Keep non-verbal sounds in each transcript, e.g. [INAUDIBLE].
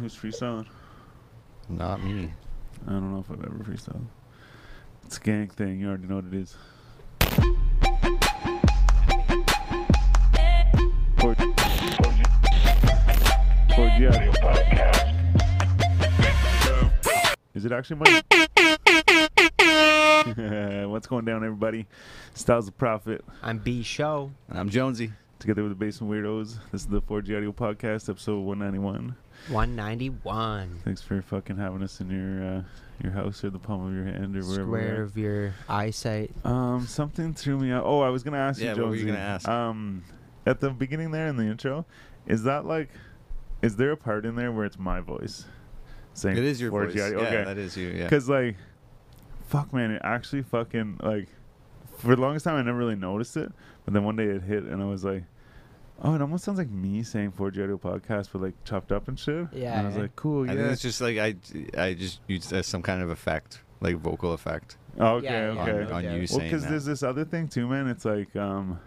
Who's freestyling? Not me. I don't know if I've ever freestyled. It's a gang thing. You already know what it is. For, for, yeah. Is it actually money? [LAUGHS] What's going down, everybody? Styles the Prophet, I'm B Show. And I'm Jonesy. together with the Basement Weirdos. This is the 4G Audio Podcast, episode 191. 191. Thanks for fucking having us in your uh, your house or the palm of your hand or wherever. Square of your eyesight. Um, something threw me out. Oh, I was gonna ask Yeah, you, what were you gonna ask? Um, at the beginning there in the intro, is that like, is there a part in there where it's my voice? Saying It is your 4G voice. Yeah, Okay. that is you. Yeah. Because like, fuck, man, it actually fucking like, for the longest time I never really noticed it, but then one day it hit and I was like, oh, it almost sounds like me saying 4G audio podcast, but like chopped up and shit. Yeah, And I was like, cool, yeah. I think it's just like I, I just used as some kind of effect, like vocal effect Oh, okay, Yeah, yeah, okay. on, no on doubt. you Well, saying because that. there's this other thing too, man. It's like, um,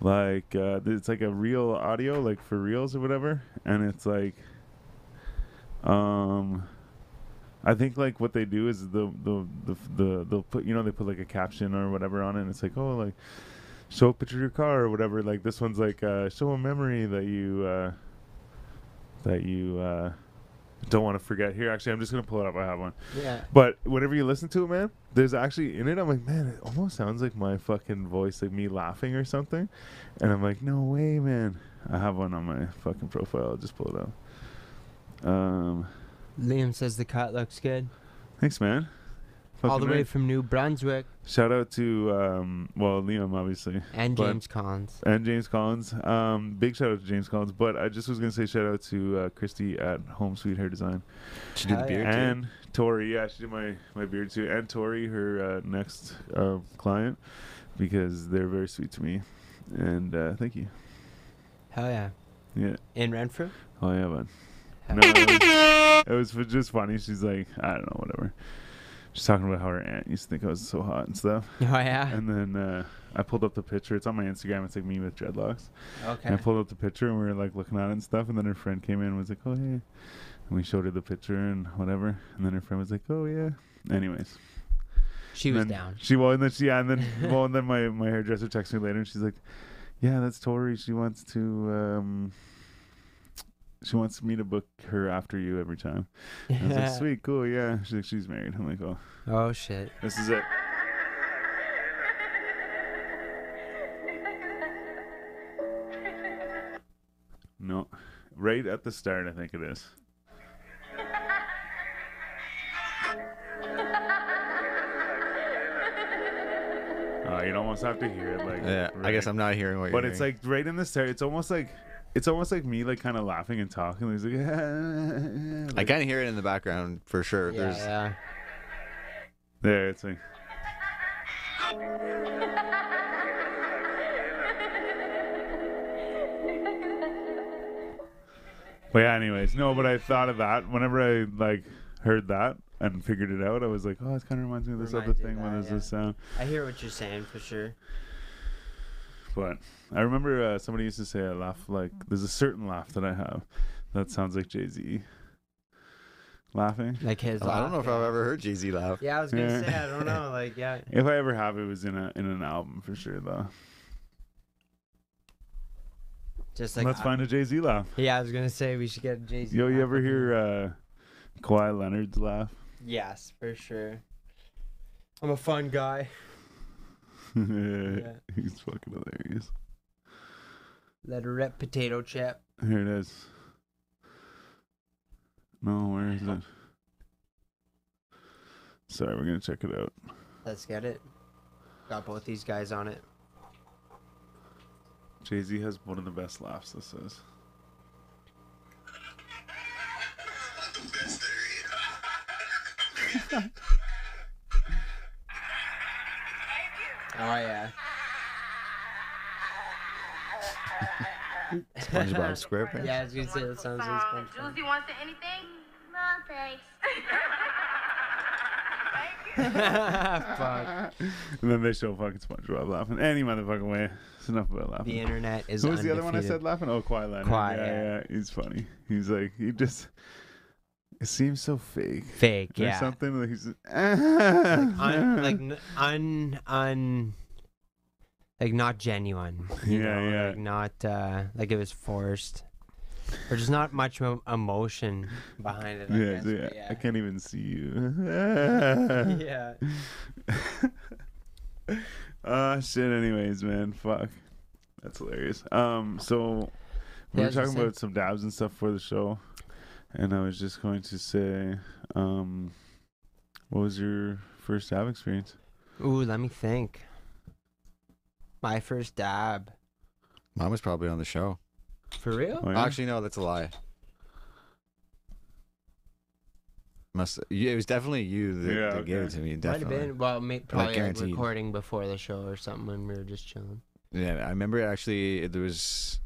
like uh, it's like a real audio, like for reals or whatever, and it's like, um, I think like what they do is the the the the they'll put you know they put like a caption or whatever on it, and it's like oh like show a picture of your car or whatever. Like this one's like uh, show a memory that you uh, that you uh, don't want to forget. Here, actually, I'm just gonna pull it up. I have one. Yeah. But whenever you listen to it, man, there's actually in it. I'm like, man, it almost sounds like my fucking voice, like me laughing or something. And I'm like, no way, man. I have one on my fucking profile. I'll just pull it up. Um, Liam says the cut looks good. thanks, man. All Fucking the way right. from New Brunswick. Shout out to um, well, Liam, obviously, And But- James Collins. and James Collins. Um, big shout out to James Collins. But I just was gonna say shout out to uh, Christy at Home Sweet Hair Design. She did the Hell yeah. beard too. and Tori, yeah, she did my my beard too, and Tori, her uh, next uh, client, because they're very sweet to me, and uh, thank you. Hell yeah. Yeah, In Renfrew? oh yeah, man. No, it was, it was just funny. She's like, I don't know, whatever. She's talking about how her aunt used to think I was so hot and stuff, [LAUGHS] Oh, yeah? and then uh, I pulled up the picture. It's on my Instagram. It's like me with dreadlocks. Okay. And I pulled up the picture and we were like looking at it and stuff. And then her friend came in and was like, "Oh hey," and we showed her the picture and whatever. And then her friend was like, "Oh yeah." Anyways, She was down. She well, and then she yeah, and then [LAUGHS] well, and then my my hairdresser texted me later and she's like, "Yeah, that's Tori. She wants to um." She wants me to book her after you every time. And I was like, sweet, cool, yeah. She's like, she's married. I'm like, oh, Oh, shit. this is it. No, right at the start, I think it is. Oh, you'd almost have to hear it, like. yeah, I guess I'm not hearing what But it's hearing. like right in the start. It's almost like it's almost like me, like kind of laughing and talking. He's [LAUGHS] like, I kind of hear it in the background for sure. Yeah, There's yeah. there. It's like. But yeah, anyways, no. But I thought of that whenever I like heard that and figured it out. I was like, oh, it kind of reminds me of this other Reminds you of thing. When that, there's this sound. I hear what you're saying for sure. But I remember uh, somebody used to say I laugh like there's a certain laugh that I have that sounds like Jay Z laughing. Like his I don't know if laugh, I've ever heard Jay Z laugh. Yeah, I was gonna Yeah. say I don't know. [LAUGHS] Like, yeah, If I ever have, it was in a in an album for sure though. just like Let's I- find a Jay Z laugh. Yeah, I was gonna say we should get a Jay Z. Yo, you ever hear uh, Kawhi Leonard's laugh? Yes, for sure. I'm a fun guy. [LAUGHS] He's fucking hilarious. Let her rip potato chip. Here it is. No, where is it? Sorry, we're gonna check it out. Let's get it. Got both these guys on it. Jay Z has one of the best laughs. This is. [LAUGHS] [LAUGHS] Oh yeah. SpongeBob SquarePants. Yeah, I was gonna say that sounds like SpongeBob. Juicy wants anything? No, thanks. Thank [LAUGHS] you. Fuck. and then they show fucking SpongeBob laughing any motherfucking way. It's enough about laughing. The internet is Who was the other one I said laughing? Oh, Kawhi Leonard. Kawhi, yeah, yeah. yeah, He's funny. He's like he just. It seems so fake. Fake, Or yeah. something [LAUGHS] like he's. Un, like [LAUGHS] un un like not genuine. you Yeah, know, yeah. Like not uh like it was forced. Or just not much emotion behind it. I yeah, guess, yeah, yeah. I can't even see you. [LAUGHS] yeah. uh shit anyways man fuck that's hilarious um so we Yeah, were talking about some dabs and stuff for the show and i was just going to say um what was your first dab experience Ooh, let me think. My first dab. Mine was probably on the show. For real? Oh, yeah? Actually, no, that's a lie. Must you- it was definitely you that, Yeah, that gave it okay. to me. Definitely. Might have Definitely. been. Well, may, probably like guaranteed. recording before the show or something when we were just chilling. Yeah, I remember actually there was,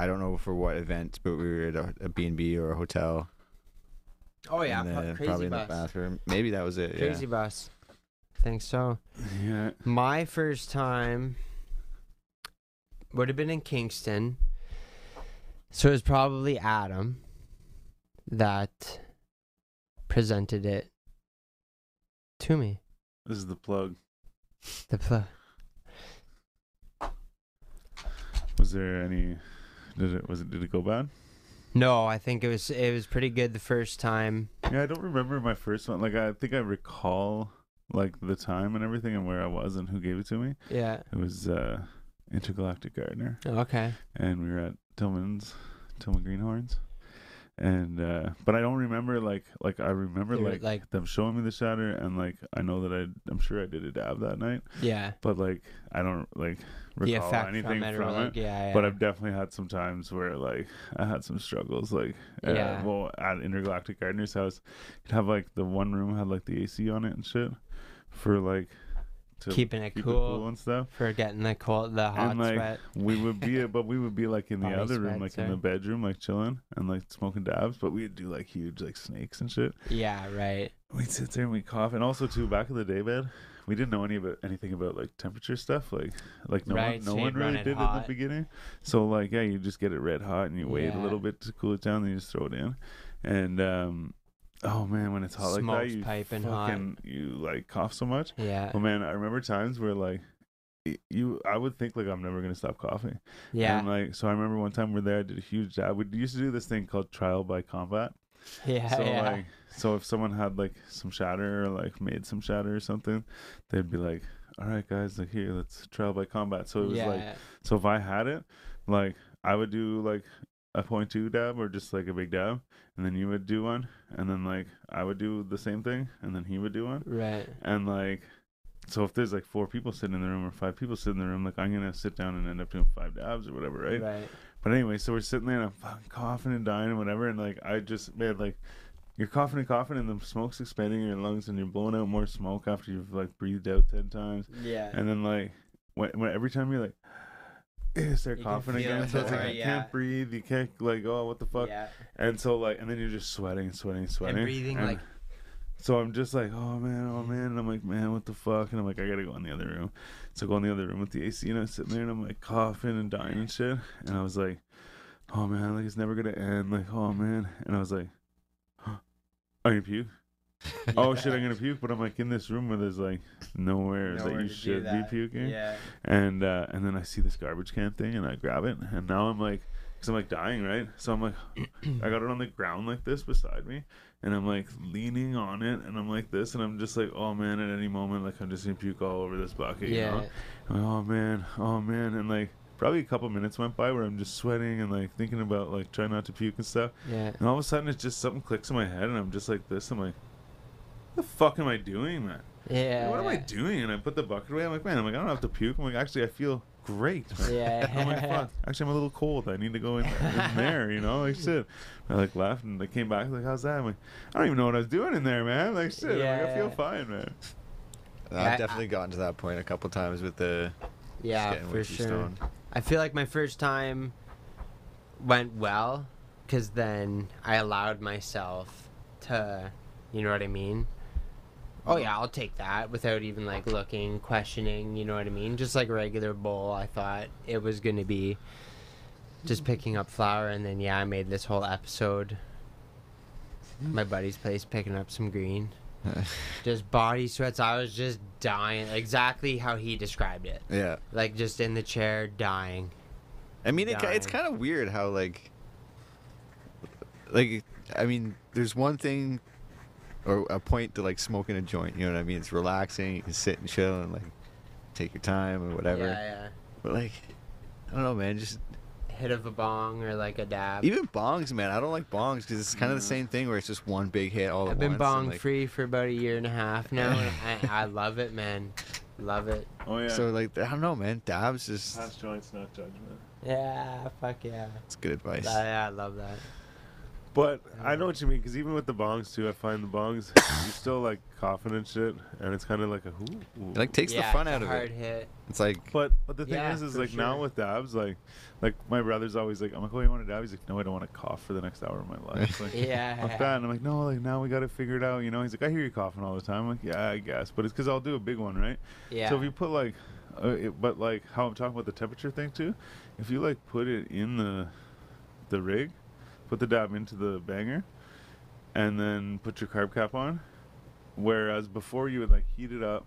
I don't know for what event, but we were at a, a B&B or a hotel. Oh yeah, and pro- crazy probably in the bathroom. Maybe that was it. Crazy yeah. bus. Think so. yeah My first time would have been in Kingston. So it was probably Adam that presented it to me. this is the plug The pl- was there any did it was it did it go bad no, I think it was it was pretty good the first time. yeah i don't remember my first one like i think i recall like the time and everything and where i was and who gave it to me Yeah. it was uh intergalactic gardener Okay. and we were at Tillman's, Tillman Greenhorns, and uh, but I don't remember like like I remember were, like, like- them showing me the shatter, and like I know that I I'm sure I did a dab that night, Yeah. but like I don't like The recall effect anything from it, or like, yeah, yeah. But I've definitely had some times where like I had some struggles, like uh, Yeah. well at Intergalactic Gardener's house, you'd have like the one room had like the AC on it and shit, for like keeping it keep cool, it cool and stuff. for getting the cold, the hot and like sweat. we would be, [LAUGHS] but we would be like in the Body other room, like in the bedroom, like chilling and like smoking dabs. But we'd do like huge like snakes and shit. Yeah, right. We'd sit there and we'd cough. And also too, back in the day, man, we didn't know any about anything about like temperature stuff. Like, like no Right, one, so no one really did in the beginning. So like, yeah, you just get it red hot and you wait a little bit to cool it down, then you just throw it in. And um, oh man, when it's hot like that, you piping hot. fucking you like cough so much. Yeah. Oh man, I remember times where like you, I would think like I'm never gonna stop coughing. Yeah. And like, so I remember one time we're there, I did a huge job. We used to do this thing called trial by combat. [LAUGHS] yeah. so yeah. like, so if someone had like some shatter or like made some shatter or something, they'd be like, "All right, guys, like here, let's trial by combat." So it was yeah. like, so if I had it, like I would do like a point two dab or just like a big dab, and then you would do one, and then like I would do the same thing, and then he would do one, right. and like. So if there's like four people sitting in the room or five people sitting in the room, like I'm gonna sit down and end up doing five dabs or whatever, right? Right. But anyway, so we're sitting there and I'm fucking coughing and dying and whatever, and like I just man, like you're coughing and coughing and the smoke's expanding in your lungs and you're blowing out more smoke after you've like breathed out ten times, Yeah. and then like when, when every time you're like. You You can coughing again, so it's like you yeah. can't breathe. You can't like, oh, what the fuck? Yeah. And so like, and then you're just sweating, sweating, sweating, And breathing, and like- So I'm just like, oh man, oh man, and I'm like, man, what the fuck? And I'm like, I gotta go in the other room. So I go in the other room with the AC, and I'm sitting there, and I'm like coughing and dying and shit. And I was like, oh man, like it's never gonna end. Like, oh man. And I was like, I'm gonna puke. [LAUGHS] Oh shit, I'm gonna puke. But I'm like in this room where there's like nowhere, Nowhere that you should that. be puking Yeah. and uh, and then I see this garbage can thing, and I grab it, and now I'm like, because I'm like dying, right? So I'm like, [CLEARS THROAT] I got it on the ground like this beside me, and I'm like leaning on it, and I'm like this, and I'm just like, oh man, at any moment, like I'm just gonna puke all over this bucket, you Yeah. know? Like, oh man, oh man, and like probably a couple minutes went by where I'm just sweating and like thinking about like trying not to puke and stuff, Yeah. and all of a sudden it's just something clicks in my head, and I'm just like this, I'm like, the fuck am I doing, man? Yeah. Like, what am I doing? And I put the bucket away. I'm like, man, I'm like, I don't have to puke. I'm like, actually, I feel great. man." Yeah. [LAUGHS] I'm like, fuck. Actually, I'm a little cold. I need to go in, in [LAUGHS] there, you know, like shit. I like laughed and they came back like, how's that? I'm like, I don't even know what I was doing in there, man. Like shit. I'm like, I feel fine, man. I- I've definitely gotten to that point a couple times with the Yeah, for sure. stoned. I feel like my first time went well because then I allowed myself to, you know what I mean? Oh yeah, I'll take that without even like looking, questioning. You know what I mean? Just like regular bowl. I thought it was gonna be just picking up flour, and then yeah, I made this whole episode. Hmm. My buddy's place picking up some green. [LAUGHS] just body sweats. I was just dying, exactly how he described it. Yeah. Like just in the chair, dying. I mean, it, it's kind of weird how like, like I mean, there's one thing, or a point to like smoking a joint. You know what I mean? It's relaxing. You can sit and chill and like take your time or whatever. Yeah, yeah. But like, I don't know, man. Just Hit of a bong or like a dab. even bongs, man. I don't like bongs because it's kind of Yeah. the mm. same thing where it's just one big hit all the time. I've at been once. and, bong like- free for about a year and a half now, and [LAUGHS] I, I love it, man. Love it. Oh yeah. So like, I don't know, man. Dabs is Past joints, not judgment. Yeah, fuck yeah. it's good advice. Yeah, I love that. But I know what you mean because even with the bongs too, I find the bongs you're still like coughing and shit, and it's kind of like a whoo. It like takes yeah, the fun it's a out of hard it. hit. It's like But but the thing Yeah, is, is for like now with dabs, like like my brother's always like, I'm like, oh, you want a dab? He's like, no, I don't want to cough for the next hour of my [LAUGHS] life. Like, Yeah. Fuck that. And I'm like, no, like now we got to figure it out. You know, he's like, I hear you coughing all the time. I'm like, yeah, I guess, but it's because I'll do a big one, right? Yeah. So if you put like, uh, it, but like how I'm talking about the temperature thing too, if you like put it in the, the rig, put the dab into the banger, and then put your carb cap on, whereas before you would like heat it up,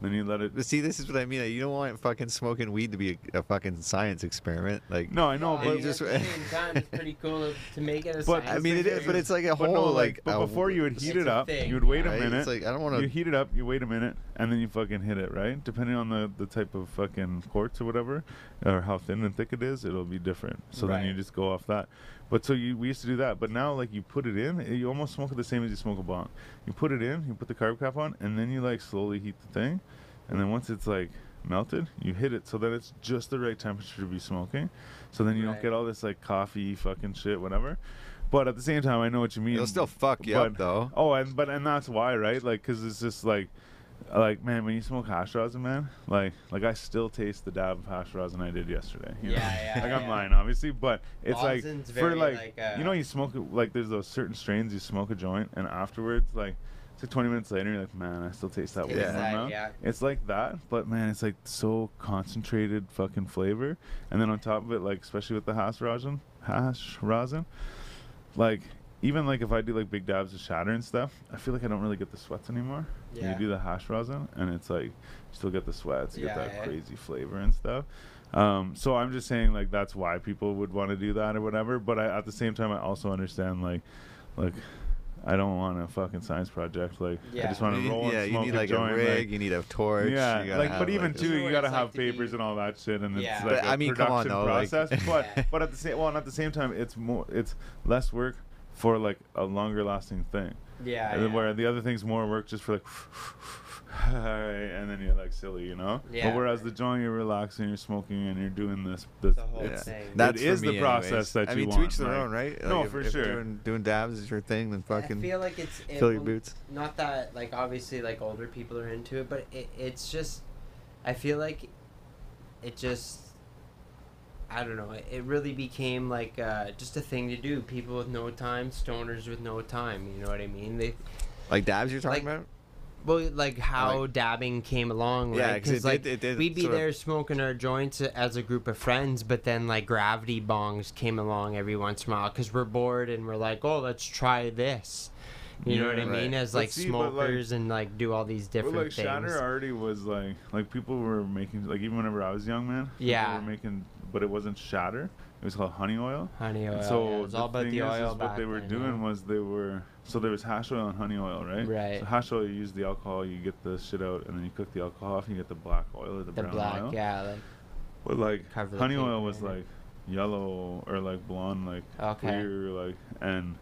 then you let it. See, this is what I mean. You don't want fucking smoking weed to be a, a fucking science experiment. Like, No, I know, Yeah, but you just- at the same time, it's pretty cool to make it a But I science mean, it is, but it's like a but whole no, like. but a- before you would heat it up, thing, you would wait right? a minute. It's like I don't want to. you heat it up, you wait a minute, and then you fucking hit it, right? Depending on the, the type of fucking quartz or whatever, or how thin and thick it is, it'll be different. So then you just go off that. But so you we used to do that, but now like you put it in, you almost smoke it the same as you smoke a bong. You put it in, you put the carb cap on, and then you like slowly heat the thing, and then once it's like melted, you hit it so that it's just the right temperature to be smoking. So then you don't get all this like coffee fucking shit, whatever. But at the same time, I know what you mean. It'll still fuck you up though. Oh, and but and that's why, right? Like, cause it's just like, like man, when you smoke hash rosin, man, like, like I still taste the dab of hash rosin I did yesterday. you know? Yeah, yeah, Like I'm yeah. lying, obviously, but it's like for like, like, uh, you know, you smoke it- like there's those certain strains you smoke a joint, and afterwards, like. It's like 20 minutes later, you're like, man, I still taste that my that, yeah. It's like that, but man, it's like so concentrated fucking flavor. And then on top of it, like especially with the hash rosin, hash rosin, like even like if I do like big dabs of shatter and stuff, I feel like I don't really get the sweats anymore. When Yeah. You do the hash rosin, and it's like you still get the sweats, you Yeah, get that yeah. crazy flavor and stuff. Um, so I'm just saying like that's why people would want to do that or whatever. But I, at the same time, I also understand like, like. I don't want a fucking science project. Like, I just want to You need- roll and yeah, you smoke need a like joint. a like- you need a torch. yeah, you gotta like, have, but even like, too, you gotta like have to be- papers and all that shit, and Yeah. it's But, like a I mean, come on, production though, like- process. but [LAUGHS] but at the same, well, and at the same time, it's more, it's less work for like a longer lasting thing. Yeah. and then yeah. where the other thing's more work just for like, [LAUGHS] and then you're like silly, you know. Yeah. But whereas the joint, you're relaxing, you're smoking, and you're doing this. this The whole it's, thing. That's it for is the process anyways. that I you mean, want. to each their like- own, right? No, if, for if sure. Doing, doing dabs is your thing, then fucking I feel like it's it [LAUGHS] fill your boots. Not that like obviously like older people are into it, but it, it's just I feel like it just I don't know. It, it really became like uh, just a thing to do. People with no time, stoners with no time. You know what I mean? They Like dabs, you're talking Like, about? well, like how Like- dabbing came along, Yeah, right? 'cause it like did- it did we'd be sort of- there smoking our joints as a group of friends, but then like gravity bongs came along every once in a while because we're bored and we're like, oh, let's try this. You know what I mean? Right. As But like see, but, like- smokers and like do all these But different like things. Shatter already was like like people were making like even whenever I was young man. people Yeah. Were making, but it wasn't Shatter. It was called honey oil. Honey oil. And so yeah, it was the all about thing the is, oil is back what they were then, doing yeah. was they were so there was hash oil and honey oil, right? Right. So hash oil, you use the alcohol, you get the shit out, and then you cook the alcohol off, and you get the black oil or the, the brown black, oil. yeah, like But like Cover the honey paper oil was in it. like yellow or like blonde, like Okay. clear, like and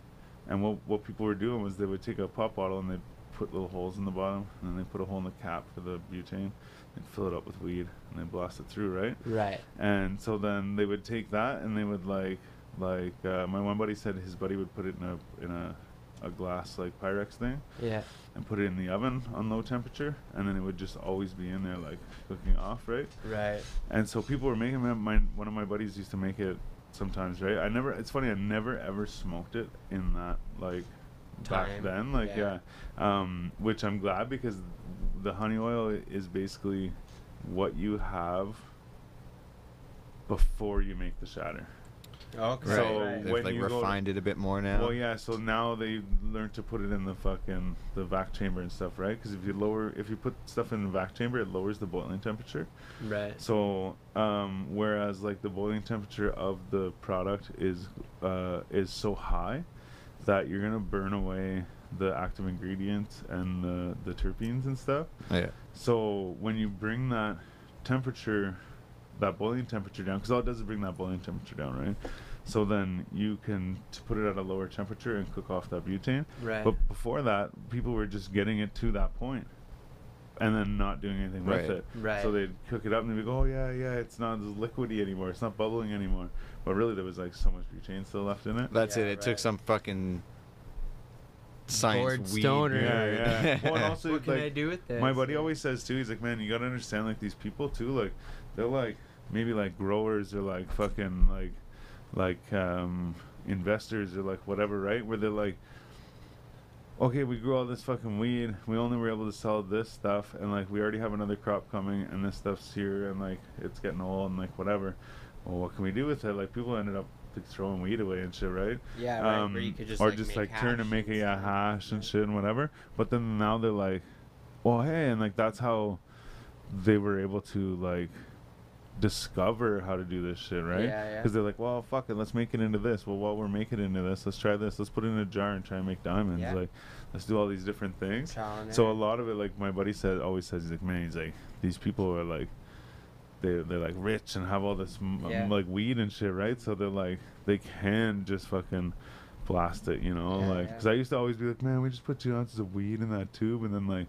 and what what people were doing was they would take a pop bottle and they'd put little holes in the bottom, and then they put a hole in the cap for the butane, and fill it up with weed, and they blast it through, right? right. And so then they would take that and they would like like uh, my one buddy said his buddy would put it in a in a a glass like Pyrex thing Yeah. and put it in the oven on low temperature and then it would just always be in there like cooking off, right? Right. And so people were making it. My one of my buddies used to make it sometimes, right? I never. It's funny. I never ever smoked it in that like back then. Like yeah. yeah. um, which I'm glad because the honey oil is basically what you have before you make the shatter. Okay. So right. They've when like you go to- refined it a bit more now. Well, yeah. So now they learned to put it in the fucking the vac chamber and stuff, right? Because if you lower, if you put stuff in the vac chamber, it lowers the boiling temperature. right. So, um, whereas like the boiling temperature of the product is uh, is so high that you're gonna burn away the active ingredients and the the terpenes and stuff. yeah. So when you bring that temperature, that boiling temperature down, because all it does is bring that boiling temperature down, right? So then you can t- put it at a lower temperature and cook off that butane. Right. But before that, people were just getting it to that point and then not doing anything Right. with it. Right. So they'd cook it up and they'd be go, oh yeah, yeah, it's not as liquidy anymore. It's not bubbling anymore. But really, there was like so much butane still left in it. That's Yeah, it. It took some fucking science Bored weed. stoner. Yeah, yeah. [LAUGHS] Well, and also, what can like, I do with this? My buddy always says too. He's like, man, you gotta understand like these people too. Like, they're like maybe like growers or like fucking like like um investors or like whatever, right? Where they're like, okay, we grew all this fucking weed. We only were able to sell this stuff, and like we already have another crop coming, and this stuff's here, and like it's getting old, and like whatever. Well, what can we do with it? Like people ended up like, throwing weed away and shit, right? Yeah, right. could just Um, or like, just like turn and make a yeah hash and shit and whatever. But then now they're like, well, hey, and like that's how they were able to like discover how to do this shit, right? Yeah, yeah. Because they're like, well, fuck it, let's make it into this. Well, while we're making it into this, let's try this. Let's put it in a jar and try and make diamonds. Yeah. Like, let's do all these different things. And So a lot of it, like my buddy said, always says, he's like, man, he's like, these people are like, they they're like rich and have all this m- Yeah. like weed and shit, right? So they're like, they can just fucking blast it, you know? Yeah, like, because I used to always be like, man, we just put two ounces of weed in that tube, and then like.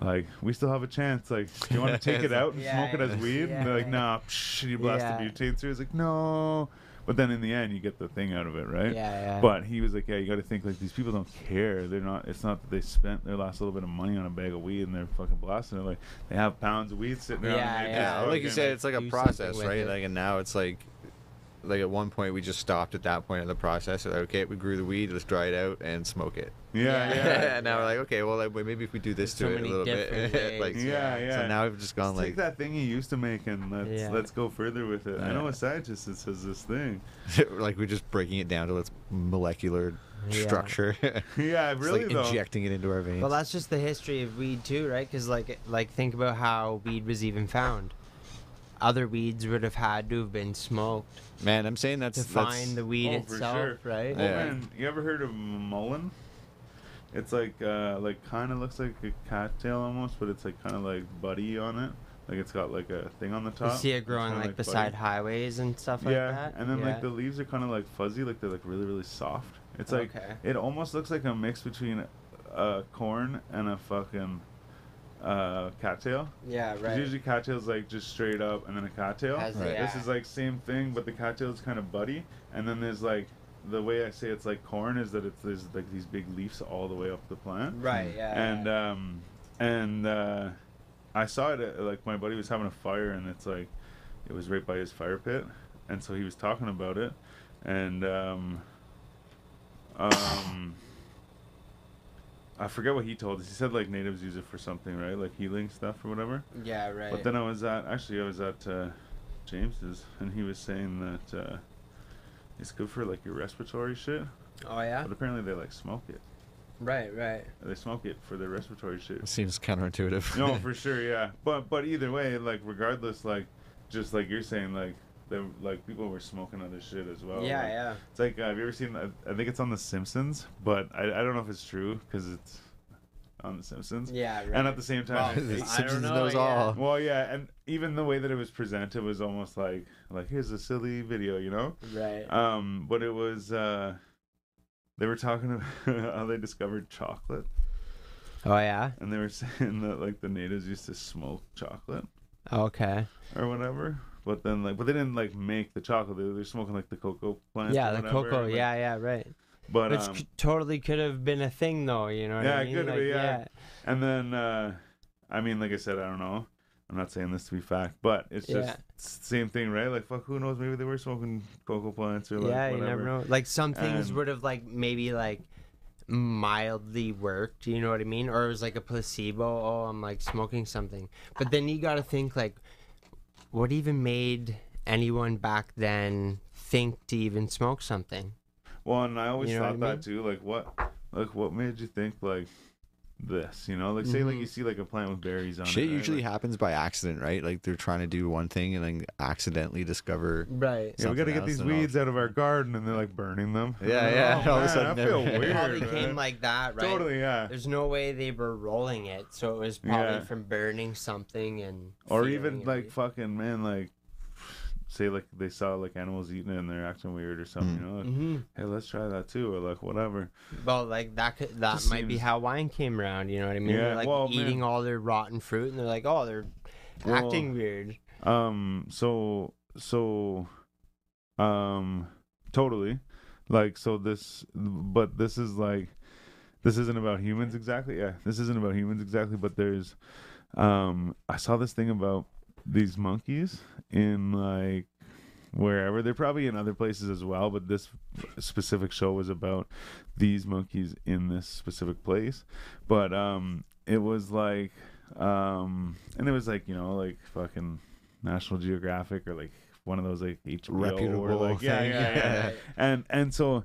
Like we still have a chance. Like, do you want to take it [LAUGHS] out and Yeah, smoke it as yeah. weed? and they're like, nah, psh, you blast Yeah. the butane through. It's like, no. But then in the end, you get the thing out of it, right? Yeah, yeah. But he was like, yeah, you got to think like these people don't care. They're not. It's not that they spent their last little bit of money on a bag of weed and they're fucking blasting it. Like they have pounds of weed sitting around. Yeah, and yeah. Yeah, like you said, it's like a process, right? it. Like, and now it's like, like at one point we just stopped at that point in the process. We're like, okay, we grew the weed, let's dry it out and smoke it. Yeah, Yeah. yeah. [LAUGHS] and now we're like, okay, well, like, maybe if we do this There's so to it a little bit, [LAUGHS] like, Yeah, yeah. So now we've just gone Let's like, take that thing you used to make and let's Yeah. let's go further with it. I know a scientist that says this thing. [LAUGHS] like we're just breaking it down to its molecular Yeah. structure. yeah, It's really like though. injecting it into our veins. Well, that's just the history of weed too, right? Because like, like think about how weed was even found. Other weeds would have had to have been smoked Man, I'm saying that's to that's, find the weed Oh, for itself, sure. right? Yeah. man, you ever heard of mullein? It's like uh like kind of looks like a cattail almost, but it's like kind of like buddy on it. Like it's got like a thing on the top. You see it growing kinda like, buddy. beside highways and stuff like yeah, that. and then yeah. like the leaves are kind of like fuzzy, like they're like really really soft. It's like Okay. it almost looks like a mix between a corn and a fucking uh cattail. Yeah, right. Usually cattail's like just straight up and then a cattail. Has the- Right. This is like same thing, but the cattail is kind of buddy, and then there's like the way I say it's like corn is that it's there's like these big leaves all the way up the plant. right, yeah. And yeah. um and uh I saw it at, like my buddy was having a fire and it's like it was right by his fire pit and so he was talking about it and um um I forget what he told us. He said like natives use it for something, right? Like healing stuff or whatever. yeah, right. But then I was at actually I was at uh, James's and he was saying that uh, it's good for like your respiratory shit. oh yeah, But apparently they like smoke it. right, right. They smoke it for their respiratory shit. seems counterintuitive. no, [LAUGHS] for sure, yeah. But but either way, like regardless, like just like you're saying, like they like people were smoking other shit as well. yeah, like, yeah. It's like uh, have you ever seen? I, I think it's on The Simpsons, but I I don't know if it's true because it's on The Simpsons. Yeah, right. And at the same time, Well, The it- I Simpsons don't know, knows yeah. all. well, yeah, and even the way that it was presented was almost like like here's a silly video, you know. right. Um, but it was uh, they were talking [LAUGHS] about how they discovered chocolate, oh yeah. and they were saying that like the natives used to smoke chocolate Okay. or whatever. But then like, but they didn't like make the chocolate. They were smoking like the cocoa plants. yeah, the whatever, cocoa. like- yeah, yeah, right. But Which um, c- totally could have been a thing, though. You know what Yeah, I mean? could have like, been, yeah. and then uh, I mean, like I said, I don't know. I'm not saying this to be fact, but it's just Yeah. same thing, right? Like, fuck, who knows? Maybe they were smoking cocoa plants or like yeah, whatever. you never know. Like some things And- would have like maybe like mildly worked, you know what I mean? Or it was like a placebo, oh, I'm like smoking something. But then you got to think like what even made anyone back then think to even smoke something? Well, and I always You know thought I that too. Like, what, like, what made you think like this? You know, like say like Mhm. you see like a plant with berries on Shit it. right? usually Like, happens by accident, right? Like they're trying to do one thing and then accidentally discover. Right. yeah, we got to something get else these and all- weeds out of our garden, and they're like burning them. Yeah, [LAUGHS] Oh, yeah, and all of a man, sudden I feel [LAUGHS] they're- weird. Probably man. came like that, right? Totally, yeah. There's no way they were rolling it, so it was probably Yeah. from burning something and Or feeling even it, like right? fucking man, like say like they saw like animals eating it and they're acting weird or something. Mm. You know, like, Mhm. hey, let's try that too, or like whatever. Well, like that could that Just might be how wine came around. You know what I mean? Yeah, They're like well, man. eating all their rotten fruit, and they're like, oh, they're Well, acting weird. Um. So so, um, totally, like so this, but this is like, this isn't about humans exactly. Yeah, this isn't about humans exactly. But there's, um, I saw this thing about these monkeys in like wherever. They're probably in other places as well but this specific show was about these monkeys in this specific place. But um it was like um and it was like you know like fucking national geographic or like one of those like HBO or like yeah, thing. yeah, yeah, [LAUGHS] and and so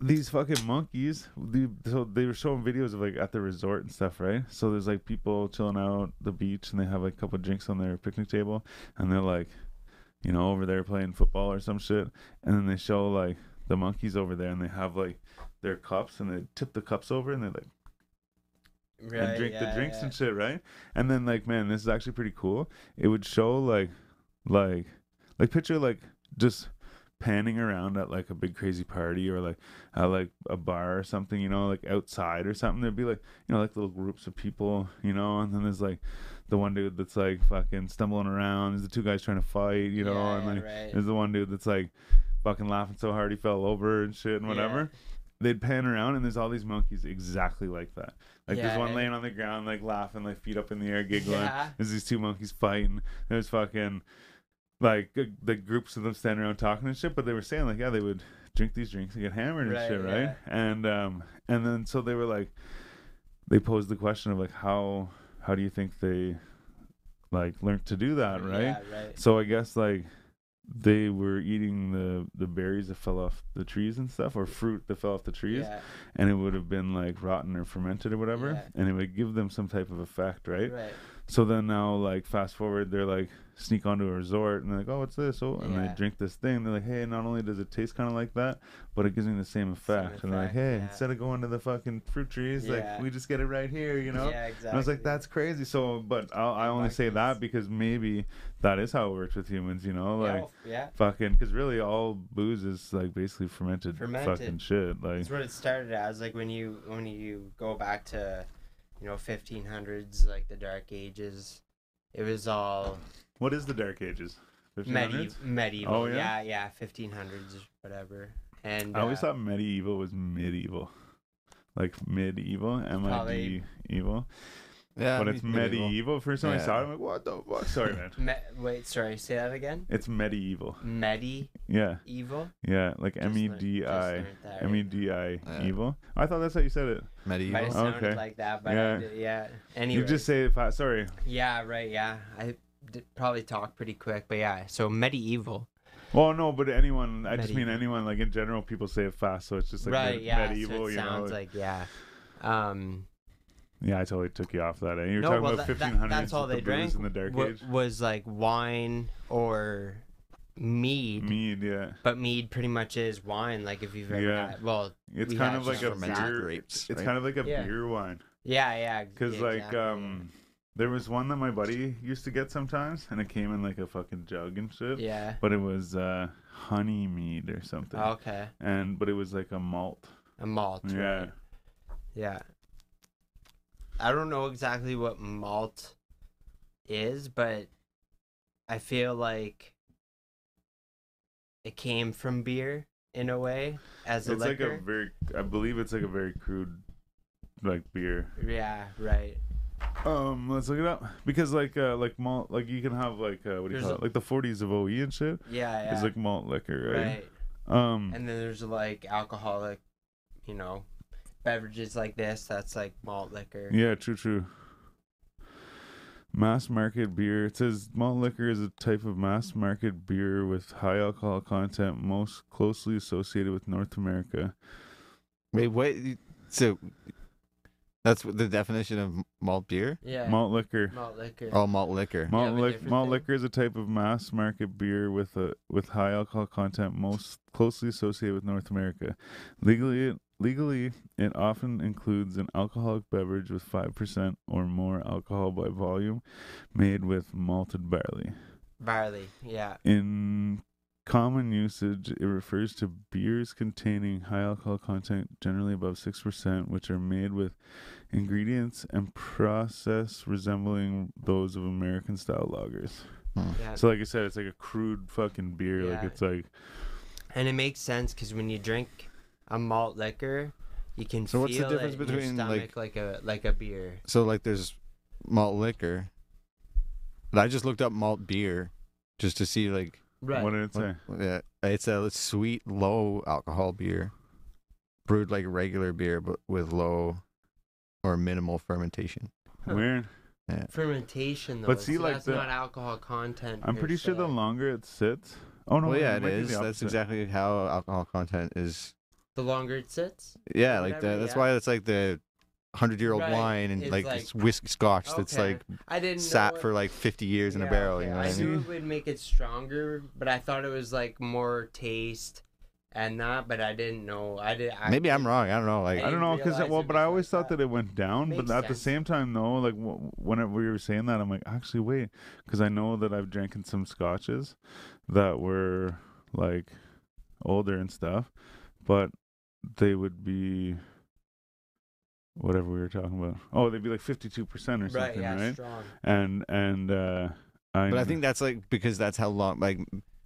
these fucking monkeys the, so they were showing videos of like at the resort and stuff right so there's like people chilling out the beach and they have like a couple drinks on their picnic table and they're like you know over there playing football or some shit and then they show like the monkeys over there and they have like their cups and they tip the cups over and they like and Right, drink the drinks yeah. and shit, right? And then like, man, this is actually pretty cool. It would show like, like, like picture like just panning around at like a big crazy party or like at like a bar or something, you know, like outside or something. There'd be like, you know, like little groups of people, you know, and then there's like the one dude that's like fucking stumbling around. There's the two guys trying to fight, you know, Yeah, and like right. there's the one dude that's like fucking laughing so hard he fell over and shit and Yeah. whatever. They'd pan around and there's all these monkeys exactly like that. Like there's one laying on the ground, like laughing, like feet up in the air, giggling. Yeah. There's these two monkeys fighting. There's fucking like the groups of them standing around talking and shit. But they were saying like, yeah, they would drink these drinks and get hammered and Right, shit, yeah. right? And um, and then so they were like, they posed the question of like, how how do you think they like learned to do that, right? Yeah, right. So I guess like they were eating the the berries that fell off the trees and stuff, or fruit that fell off the trees, Yeah, and it would have been like rotten or fermented or whatever, Yeah. and it would give them some type of effect, right? right. So then now, like fast forward, they're like sneak onto a resort and they're like, oh, what's this? Oh, and they drink this thing. They're like, hey, not only does it taste kind of like that, but it gives me the same effect. and they're like, effect, hey, yeah. instead of going to the fucking fruit trees, Yeah. like we just get it right here, you know? Yeah, exactly. And I was like, that's crazy. So, but I'll, I only say that because maybe that is how it works with humans, you know? Like, well, yeah. fucking, because really all booze is like basically fermented, Fermented. fucking shit. Like, That's what it started as. Like when you when you go back to, you know, 1500s, like the Dark Ages, it was all what is the Dark Ages? 1500s? medieval. Medieval. Oh, yeah? yeah, yeah, 1500s, whatever. And I always uh, thought medieval was medieval. Like medieval, M I D evil. Yeah, but it's medieval. First time I saw it, I'm like, what the fuck? Sorry, man. Me- wait, sorry, say that again. It's medieval. Medi Yeah, evil. yeah, like Just M E learned- D just I learned that, M E D I evil. I thought that's how you said it. Might have medieval. sounded Okay. like that, but Yeah. I did, yeah. Anyway, You just say it fast. Sorry. yeah, right, yeah. I did probably talk pretty quick, but yeah. So medieval, Well, no, but anyone. I just mean Medieval. anyone. Like in general, people say it fast, so it's just like right? med- yeah, medieval. so it you know. sounds like yeah. Um, yeah, I totally took you off that. Eh? You were no, talking well, about that, that, 1500s. that's all they the drank. in the Dark wa- Age. was like wine or mead. Mead, yeah. But mead pretty much is wine. Like if you've ever Yeah. had, well, It's We kind of like a beer. grapes, It's kind of like a Yeah. beer wine. yeah, yeah. Because exactly, like um, there was one that my buddy used to get sometimes, and it came in like a fucking jug and shit. yeah. But it was uh, honey mead or something. Okay, And but it was like a malt. a malt. Yeah. right. Yeah. I don't know exactly what malt is, but I feel like it came from beer in a way as a It's like a very. I believe it's like a very crude, like beer. Yeah, right. Um, let's look it up because like uh like malt like you can have like uh what do you There's call a- it like the 40s of OE and shit. Yeah, yeah. It's like malt liquor, right? right. Um, And then there's like alcoholic, you know, beverages like this, that's like malt liquor. Yeah, true, true. Mass market beer. It says malt liquor is a type of mass market beer with high alcohol content, most closely associated with North America. Wait, what? So that's the definition of malt beer? Yeah. Malt liquor. Malt liquor. Oh, malt liquor. Malt, have a malt thing? liquor is a type of mass market beer with a with high alcohol content, most closely associated with North America. Legally, legally, it often includes an alcoholic beverage with five percent or more alcohol by volume, made with malted barley. Barley. Yeah. In common usage, it refers to beers containing high alcohol content, generally above 6%, which are made with ingredients and process resembling those of American style lagers. Hmm. Yeah. So, like I said, it's like a crude fucking beer. Like, it's like, And it makes sense because when you drink a malt liquor, you can So feel what's the difference it in between, your like- stomach like, a like a beer. So like, there's malt liquor. But I just looked up malt beer, just to see like, Right. what did it say? what- yeah, it's a sweet, low alcohol beer, brewed like regular beer, but with low or minimal fermentation. Huh. Weird. Fermentation though. But see, so like, that's the- not alcohol content. I'm per pretty sure the longer it sits. Oh, no. well, yeah, it it might be the is. That's exactly how alcohol content is. The longer it sits. Yeah, like whatever, that. That's yeah. why it's like the hundred year old Right, wine and it's like, like- it's whiskey scotch that's Okay. like I didn't sat know for like 50 years in a Yeah, barrel. okay, You know what I I knew mean? it would make it stronger, but I thought it was like more taste and that. But I didn't know. I did. I Maybe I'm wrong. I don't know. Like I don't know because realize well, it but was I like always thought that. that it went down. Makes but at the sense. same time, though, like w- whenever we were saying that, I'm like, actually, wait, because I know that I've drinking some scotches that were like older and stuff, but they would be whatever we were talking about. Oh, they'd be like 52 percent or something, Right. something, Yeah. right? Strong. And and uh, I But I think that's like because that's how long. Like,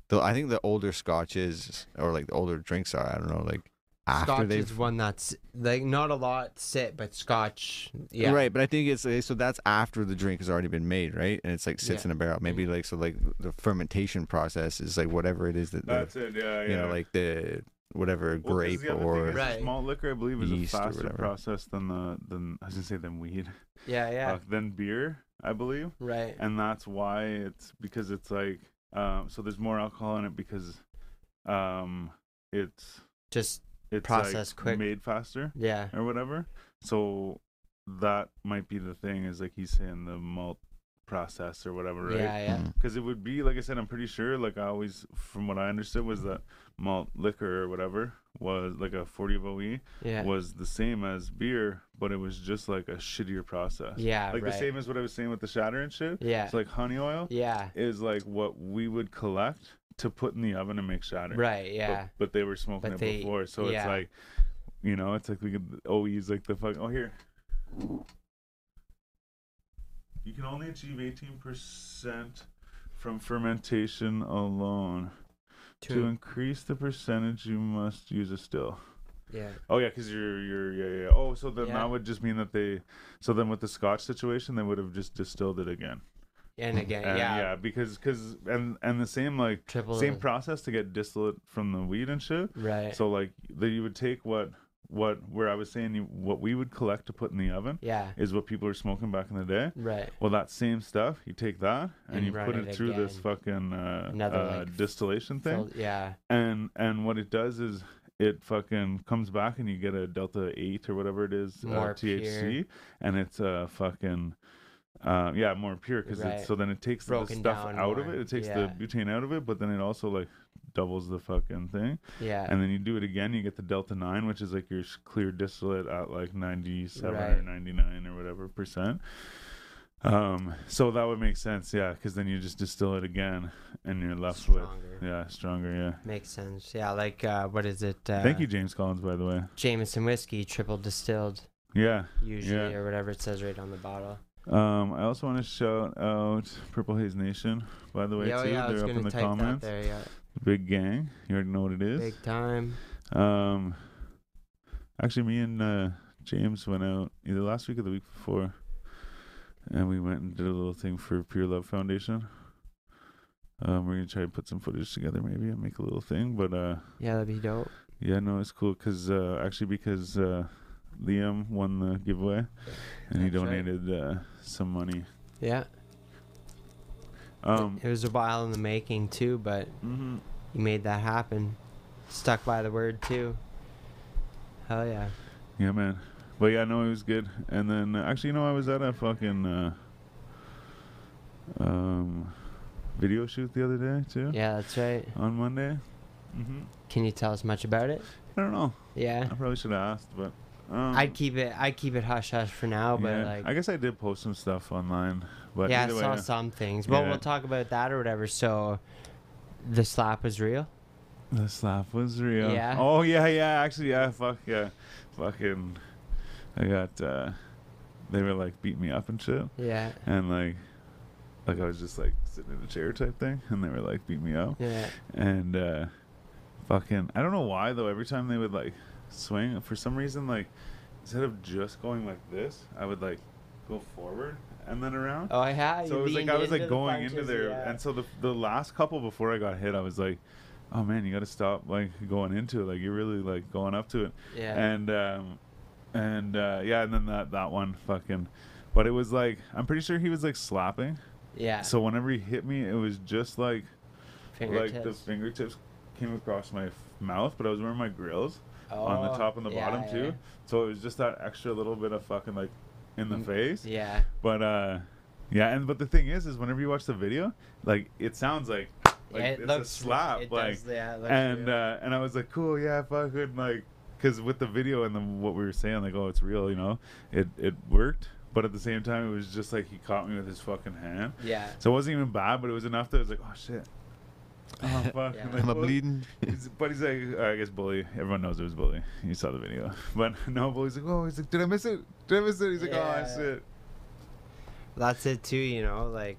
the I think the older scotches or like the older drinks are. I don't know. Like after Scotch they've is one that's like not a lot sit, but Scotch. Yeah. right. But I think it's so that's after the drink has already been made, right? And it's like sits Yeah. in a barrel. Maybe like so like the fermentation process is like whatever it is that the, that's it. Yeah, yeah. you know like the whatever Well, 'cause grape the other thing or is Right. malt liquor, I believe, is a faster process than the than I was gonna say than weed, Yeah. Yeah. uh, than beer, I believe. right. and that's why it's because it's like um so there's more alcohol in it because um it's Just it's Process like quick. made faster yeah. or whatever so that might be the thing is like he's saying the malt process or whatever right Yeah. Yeah. Mm. because it would be like i said i'm pretty sure like i always from what i understood was that malt liquor or whatever was like a 40 of oe Yeah. was the same as beer but it was just like a shittier process Yeah. like right. the same as what i was saying with the shatter and shit Yeah. it's like honey oil yeah. is like what we would collect to put in the oven and make shatter. Right. Yeah. But, they were smoking But it they- before, so yeah. it's like, you know, it's like we could always like the fuck. Oh here, you can only achieve eighteen percent from fermentation alone. To increase the percentage, you must use a still. Yeah. Oh yeah, because you're you're yeah yeah. Oh, so then Yeah. that would just mean that they. So then with the Scotch situation, they would have just distilled it again. And again. And yeah. yeah, because because and and the same like Triple. same process to get distillate from the weed and shit. Right. So like that you would take what what where I was saying you, what we would collect to put in the oven yeah. is what people were smoking back in the day. Right. Well, that same stuff you take that and, And you put it it through this fucking uh, Another, uh, like, distillation thing, Filled- yeah. and and what it does is it fucking comes back and you get a delta eight or whatever it is uh, THC, pure. and it's uh fucking. Uh, yeah, more pure because Right. so then it takes the stuff out of it. It takes yeah. the butane out of it, but then it also like doubles the fucking thing Yeah. and then you do it again you get the delta 9 which is like your clear distillate at like 97 or 99 or whatever percent um so that would make sense yeah because then you just distill it again and you're left with yeah stronger yeah Makes sense. Yeah. Like uh, what is it? Uh, thank you james collins by the way Jameson whiskey, triple distilled, yeah usually, Yeah. or whatever it says right on the bottle. Um i also want to shout out purple haze nation by the way yeah, too yeah. They're up in the comments there. Yeah. big gang you already know what it is Big time. Um, actually, me and uh, James went out either last week or the week before, and we went and did a little thing for Pure Love Foundation. Um, we're gonna try and put some footage together, maybe, and make a little thing. But uh, Yeah, that'd be dope. yeah, no, it's cool because uh, actually because uh, Liam won the giveaway, and he That's right. donated uh, some money. Yeah. Um, it was a while in the making too, but mhm. you made that happen. Stuck by the word too. Hell yeah. Yeah, man. But yeah, no, it was good. And then uh, actually, you know, I was at a fucking uh, um, video shoot the other day too. Yeah, that's right. On Monday. Mm-hmm. Can you tell us much about it? I don't know. Yeah. I probably should have asked, but um, I'd keep it. I'd keep it hush hush for now, but yeah, like, I guess I did post some stuff online. But yeah, I saw way, some things. But Yeah. we'll talk about that or whatever. So, the slap was real. the slap was real. Yeah. Oh yeah, yeah. Actually, yeah. Fuck yeah. Fucking. I got. uh They were like beat me up and shit. Yeah. and like like I was just like sitting in a chair type thing and they were like beat me up Yeah. and uh fucking I don't know why though every time they would like swing for some reason like instead of just going like this I would like go forward and then around Oh I had. so it was like I was like going into there yeah. and so the the last couple before I got hit I was like oh man you got to stop like going into it like you're really like going up to it Yeah. and um and uh yeah and then that that one fucking but it was like i'm pretty sure he was like slapping yeah. so whenever he hit me it was just like Fingertips. like the fingertips came across my f- mouth but i was wearing my grills on the Oh, top and the yeah, bottom yeah. too so it was just that extra little bit of fucking like in the Mm, face Yeah. but uh yeah and but the thing is is whenever you watch the video like it sounds like like yeah, it it's looks a slap It like does, yeah, it and real. uh, and I was like, cool, yeah, fucking like, because with the video and then what we were saying, like, oh, it's real, you know, it it worked, but at the same time, it was just like he caught me with his fucking hand, yeah. so it wasn't even bad, but it was enough that I was like, oh shit, oh [LAUGHS] fuck, Yeah. I'm like, Am I bleeding? He's- but he's like, I guess bully. Everyone knows it was bully. You saw the video, [LAUGHS] but no, bully's like, oh, he's like, did I miss it? Did I miss it? He's like, oh, Yeah. oh shit. That's it too, you know, like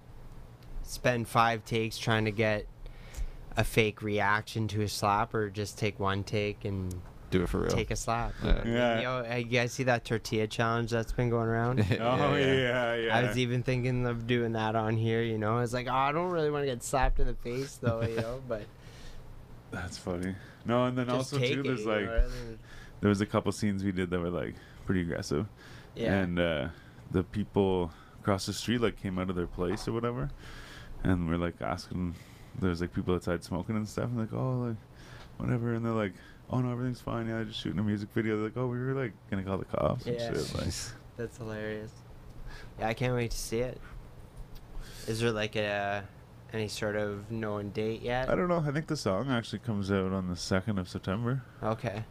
spend five takes trying to get a fake reaction to a slap or just take one take and Do it for real. take a slap. Yeah. Yeah. Yo, you guys see that tortilla challenge that's been going around? [LAUGHS] Oh yeah, yeah. I was even thinking of doing that on here, you know. I was like, oh, I don't really want to get slapped in the face though, you know, [LAUGHS] but That's funny. No, and then just also too, it. there's you know like. what there was a couple scenes we did that were like pretty aggressive yeah. and uh the people across the street like came out of their place or whatever and we're like asking there's like people outside smoking and stuff and like oh like whatever and they're like oh no everything's fine yeah I just shooting a music video they're like oh we were like gonna call the cops and Yeah. shit like [LAUGHS] That's hilarious. Yeah, I can't wait to see it. Is there like a any sort of known date yet? i don't know i think the song actually comes out on the 2nd of september Okay.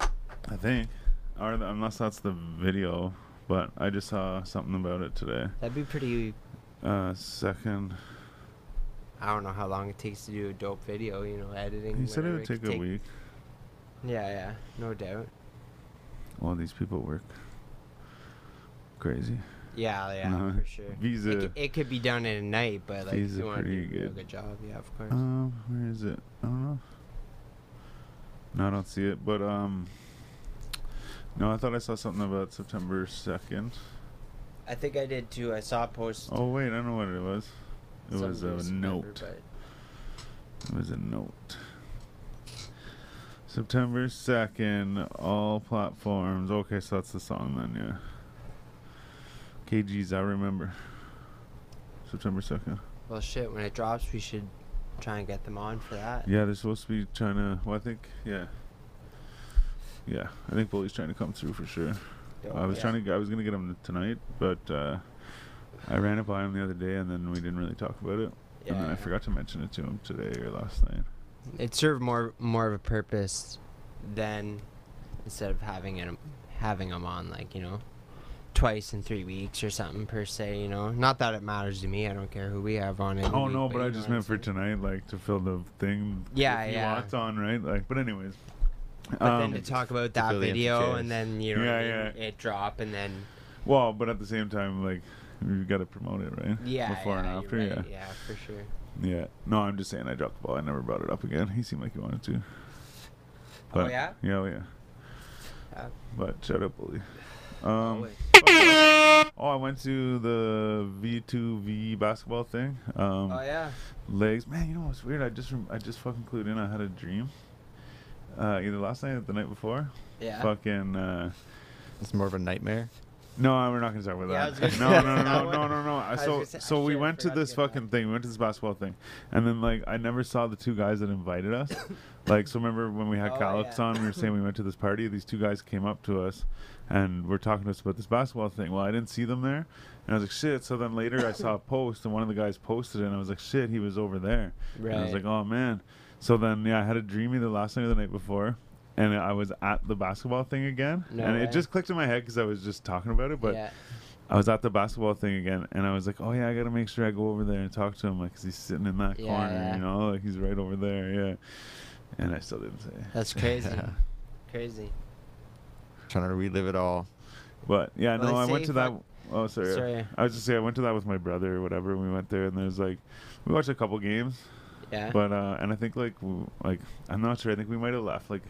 i think or the, unless that's the video but i just saw something about it today That'd be pretty. uh second I don't know how long it takes to do a dope video. You know, editing. he said it would take could a week Yeah, yeah, no doubt. All these people work crazy. Yeah, yeah, Uh, for sure. Visa. It, c- it could be done in a night, but like Visa you want to do a good. good job, yeah, of course. Um, where is it? I don't know. No, I don't see it. But um, no, I thought I saw something about September second. I think I did too. I saw a post. Oh wait, I know what it was. It was a note. It was a note. September second, all platforms. Okay, so that's the song then, yeah. KG's, I remember. September second. Well, shit. When it drops, we should try and get them on for that. Yeah, they're supposed to be trying to. Well, I think, yeah. Yeah, I think Bully's trying to come through for sure. Dope, I was yeah. trying to. I was gonna get him tonight, but uh, I ran it by him the other day, and then we didn't really talk about it. and then I forgot to mention it to him today or last night. It served more more of a purpose than instead of having it having them on like you know twice in three weeks or something per se. You know, not that it matters to me. I don't care who we have on it. Oh no, but I just meant for tonight, like to fill the thing. Yeah, if yeah. wants on, right? Like, but anyways. But um, then to talk about that fill the video and then you know what I Yeah, mean, yeah. it drop and then well, but at the same time, like you've got to promote it, right? yeah, Before yeah, and after, right, yeah. yeah, for sure. Yeah. No, I'm just saying I dropped the ball. I never brought it up again. He seemed like he wanted to. Oh, yeah? Yeah, oh, yeah. Yeah. But shut up, bully. Um, oh, I went to the V2V basketball thing. Um, oh yeah. legs. Man, you know what's weird? I just rem- I just fucking clued in. I had a dream. Uh, either last night or the night before. Yeah. Fucking. Uh, It's more of a nightmare. No, we're not gonna talk about Yeah, that. [LAUGHS] no, no, no, no, no, no, no. So, say- so we went to to this that. fucking thing. We went to this basketball thing, and then like I never saw the two guys that invited us. [LAUGHS] like, so remember when we had Oh, Calix yeah. on? We were saying we went to this party. These two guys came up to us, and were talking to us about this basketball thing. Well, I didn't see them there, and I was like, shit. So then later I saw a [LAUGHS] post, and one of the guys posted it, and I was like, shit, he was over there. And I was like, oh man. So then yeah, I had a dream either last night or the night before. And I was at the basketball thing again, No and way. it just clicked in my head because I was just talking about it. But yeah. I was at the basketball thing again, and I was like, "Oh yeah, I gotta make sure I go over there and talk to him, like, 'cause he's sitting in that Yeah, corner, yeah. you know, like he's right over there, yeah." And I still didn't say, it. That's crazy. [LAUGHS] crazy. Trying to relive it all. but yeah, Well, no, I went to that. Oh, sorry. Sorry. I was just saying, I went to that with my brother or whatever. And we went there, and there's like, we watched a couple games, Yeah. but uh, and I think like, w- like I'm not sure. I think we might have left like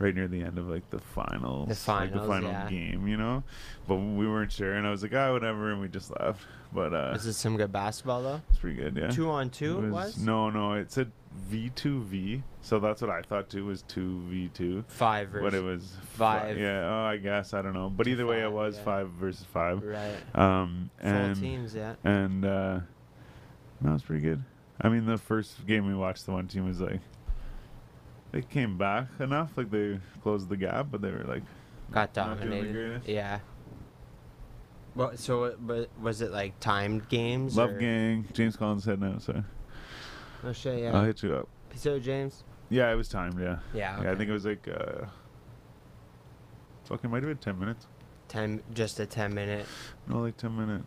right near the end of like the finals, like the finals, final yeah. game, you know. But we weren't sure, and I was like, ah, whatever, and we just left. But uh, this Is it some good basketball though? it's pretty good, yeah. Two on two It it was? No, no, it said V2V. So that's what I thought too was 2v2. Five versus But it was five. Yeah, oh, I guess I don't know. But either way it was yeah. 5 versus 5. Right. Um Full and teams, yeah. and uh no, it's pretty good. I mean, the first game we watched the one team was like they came back enough, like they closed the gap, but they were like Got Not dominated. Yeah. Well, so but was it like timed games? Love or- Gang. James Collins said no, so Oh shit, yeah. I'll hit you up. so James. Yeah, it was timed, yeah. Yeah. Yeah, I think it was like uh fucking might have been 10 minutes. ten, just a ten minute No, like 10 minute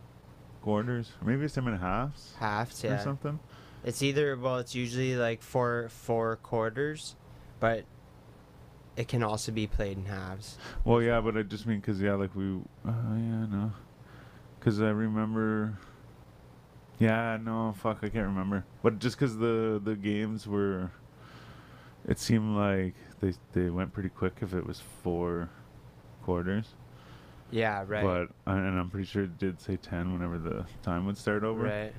quarters. Maybe it's 10 minute halves halves. or something. It's either well, it's usually like four four quarters, but it can also be played in halves. Well, yeah, but I just mean because, yeah, like we. Uh, yeah, no. Because I remember. Yeah, no, fuck, I can't remember. But just because the, the games were. It seemed like they they went pretty quick if it was four quarters. Yeah. Right. But and I'm pretty sure it did say ten whenever the time would start over. right.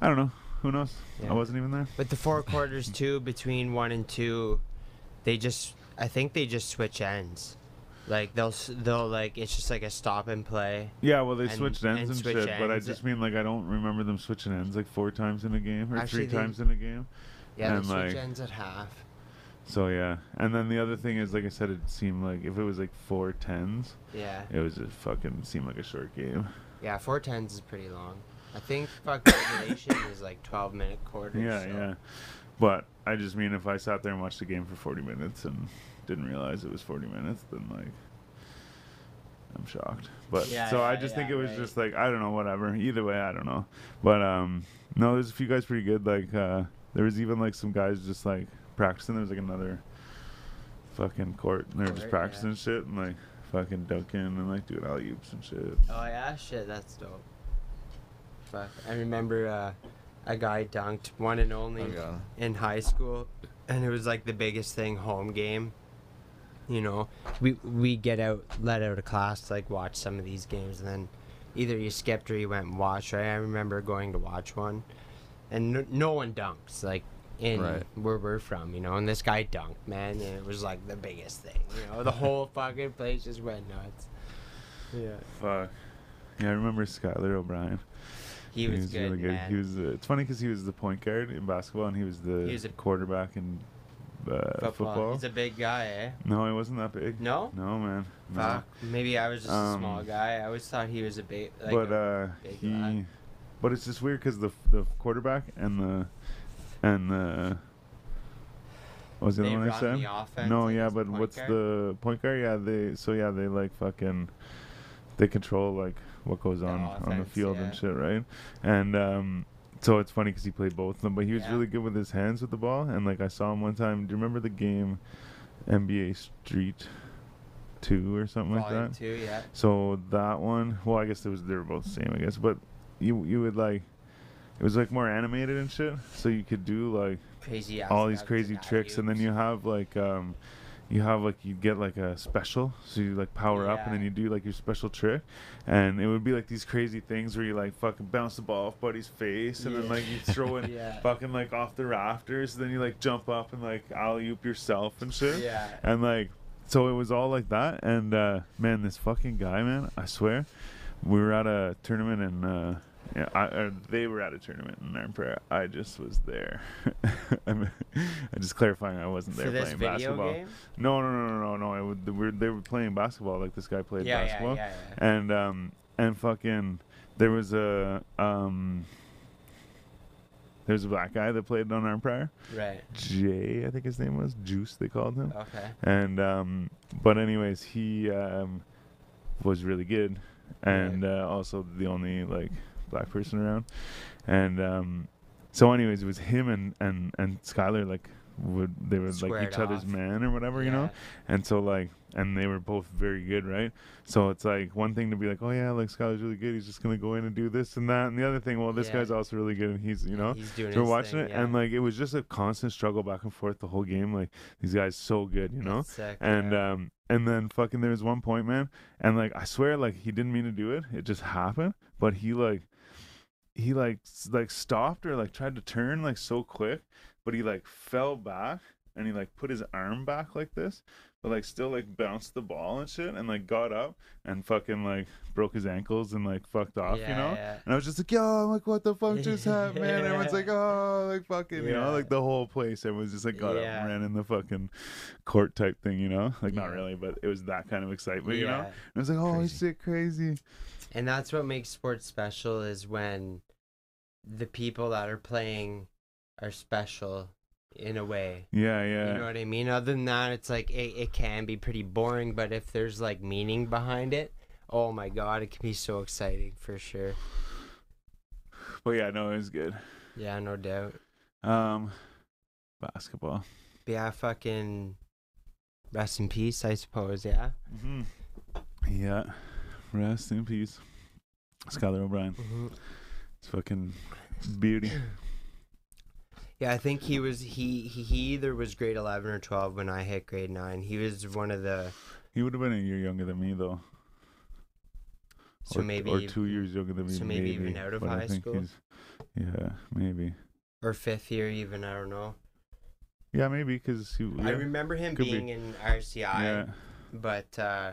I don't know. Who knows? Yeah. I wasn't even there. With the four quarters [LAUGHS] too, between one and two, they just I think they just switch ends. Like they'll they'll like it's just like a stop and play. Yeah, well, they And- switched ends and and, switch shit, but I just mean like I don't remember them switching ends like four times in a game or Actually, three they- times in a game. Yeah, And, they switch like- ends at half. So yeah, and then the other thing is, like I said, it seemed like if it was like four tens, Yeah. it was just fucking seemed like a short game. Yeah, four tens is pretty long. I think fucking regulation is like twelve minute quarters. Yeah, so- yeah. But I just mean if I sat there and watched the game for forty minutes and didn't realize it was forty minutes, then like I'm shocked. But Yeah, so I yeah, just think it was right. just like I don't know, whatever. Either way, I don't know. But um, no, there's a few guys pretty good. Like uh, there was even like some guys just like practicing. There was like another fucking court, and they were just yeah. practicing shit and like fucking dunking and like doing alley oops and shit. Oh yeah, shit, that's dope. Fuck, I remember uh, a guy dunked one and only Oh, God. in high school, and it was like the biggest thing, home game. You know, we we get out, let out of class, to, like watch some of these games, and then either you skipped or you went and watched. Right? I remember going to watch one, and no, no one dunks like in Right. where we're from, you know. And this guy dunked, man, and it was like the biggest thing. You know, the whole [LAUGHS] fucking place just went nuts. Yeah. Fuck. Yeah, I remember Skylar O'Brien. He was, good, man. He was. Uh, it's funny because he was the point guard in basketball, and he was the He was a- quarterback in uh, football. He's a big guy, eh? no, he wasn't that big. No? No, man. No. Fuck. Maybe I was just a small Um, guy. I always thought he was a big. Like but a- uh, he. lad. But it's just weird because the the quarterback and the and the. What was the They other one I said? the no, yeah, but what's guard? the point guard? Yeah, they so yeah they like fucking, they control like what goes on on the field yeah. and shit, right? And um, so it's funny because he played both of them, but he was Yeah. really good with his hands with the ball. And like I saw him one time. Do you remember the game, NBA Street, two or something like that? two, yeah. So that one, well, I guess it was they were both the same, I guess. But you you would like, it was like more animated and shit. So you could do like Crazy. all these crazy tricks, and then you have like um, you have like you get like a special, so you like power up, and then you do like your special trick, and it would be like these crazy things where you like fucking bounce the ball off buddy's face, and then like you throw [LAUGHS] it Yeah. fucking like off the rafters, and then you like jump up and like alley oop yourself and shit, Yeah. and like so it was all like that, and uh, man, this fucking guy, man, I swear, we were at a tournament and. Uh, yeah, I, or they were at a tournament in Arnprior. I just was there. [LAUGHS] I'm, I'm just clarifying, I wasn't there For this playing video basketball. game? No, no, no, no, no, no. It would, they, were, they were playing basketball. Like this guy played Yeah, yeah, basketball, yeah, yeah. and um, and fucking, there was a um, there was a black guy that played on Arnprior. Right. Jay, I think his name was Juice. They called him. Okay. And um, but anyways, he um, was really good, and uh, also the only like black person around. And um, so, anyways, it was him and and and Skylar like would they were like Squared each other's man or whatever, you know. And so like, and they were both very good, right? So it's like one thing to be like, oh yeah, like Skylar's really good. He's just gonna go in and do this and that. And the other thing, well, this Yeah. guy's also really good, and he's you know. He's doing So we're watching thing, it, yeah. and like it was just a constant struggle back and forth the whole game. Like these guys so good, you know. Sick, And um and then fucking there was one point, man, and like I swear, like he didn't mean to do it. It just happened. But he like he like like stopped or like tried to turn like so quick, but he like fell back and he like put his arm back like this, but like still like bounced the ball and shit, and like got up and fucking like broke his ankles and like fucked off, you know. yeah. And I was just like, yo, I'm like, what the fuck just [LAUGHS] happened, man? Everyone's like, oh, like fucking, you know, like the whole place. Everyone's just like got up and ran in the fucking court type thing, you know? Like, not really, but it was that kind of excitement, you know? Yeah. And I was like, oh, Crazy. shit, crazy. And that's what makes sports special is when the people that are playing are special in a way. Yeah, yeah. You know what I mean? Other than that, it's like it, it can be pretty boring, but if there's like meaning behind it, oh my god, it can be so exciting for sure. but yeah, no, it was good. Yeah, no doubt. Um, basketball. Yeah, fucking rest in peace, I suppose, yeah. Mm-hmm. Yeah. Rest in peace. Skylar O'Brien. It's fucking beauty. [COUGHS] Yeah, I think he was he, he he either was grade eleven or twelve when I hit grade nine. He was one of the He would have been a year younger than me, though. so or, maybe or two years younger than me. so maybe even out of high school? Yeah, maybe. or fifth year even. I don't know. Yeah, maybe because he. I remember him could be. being in RCI, Yeah, but uh,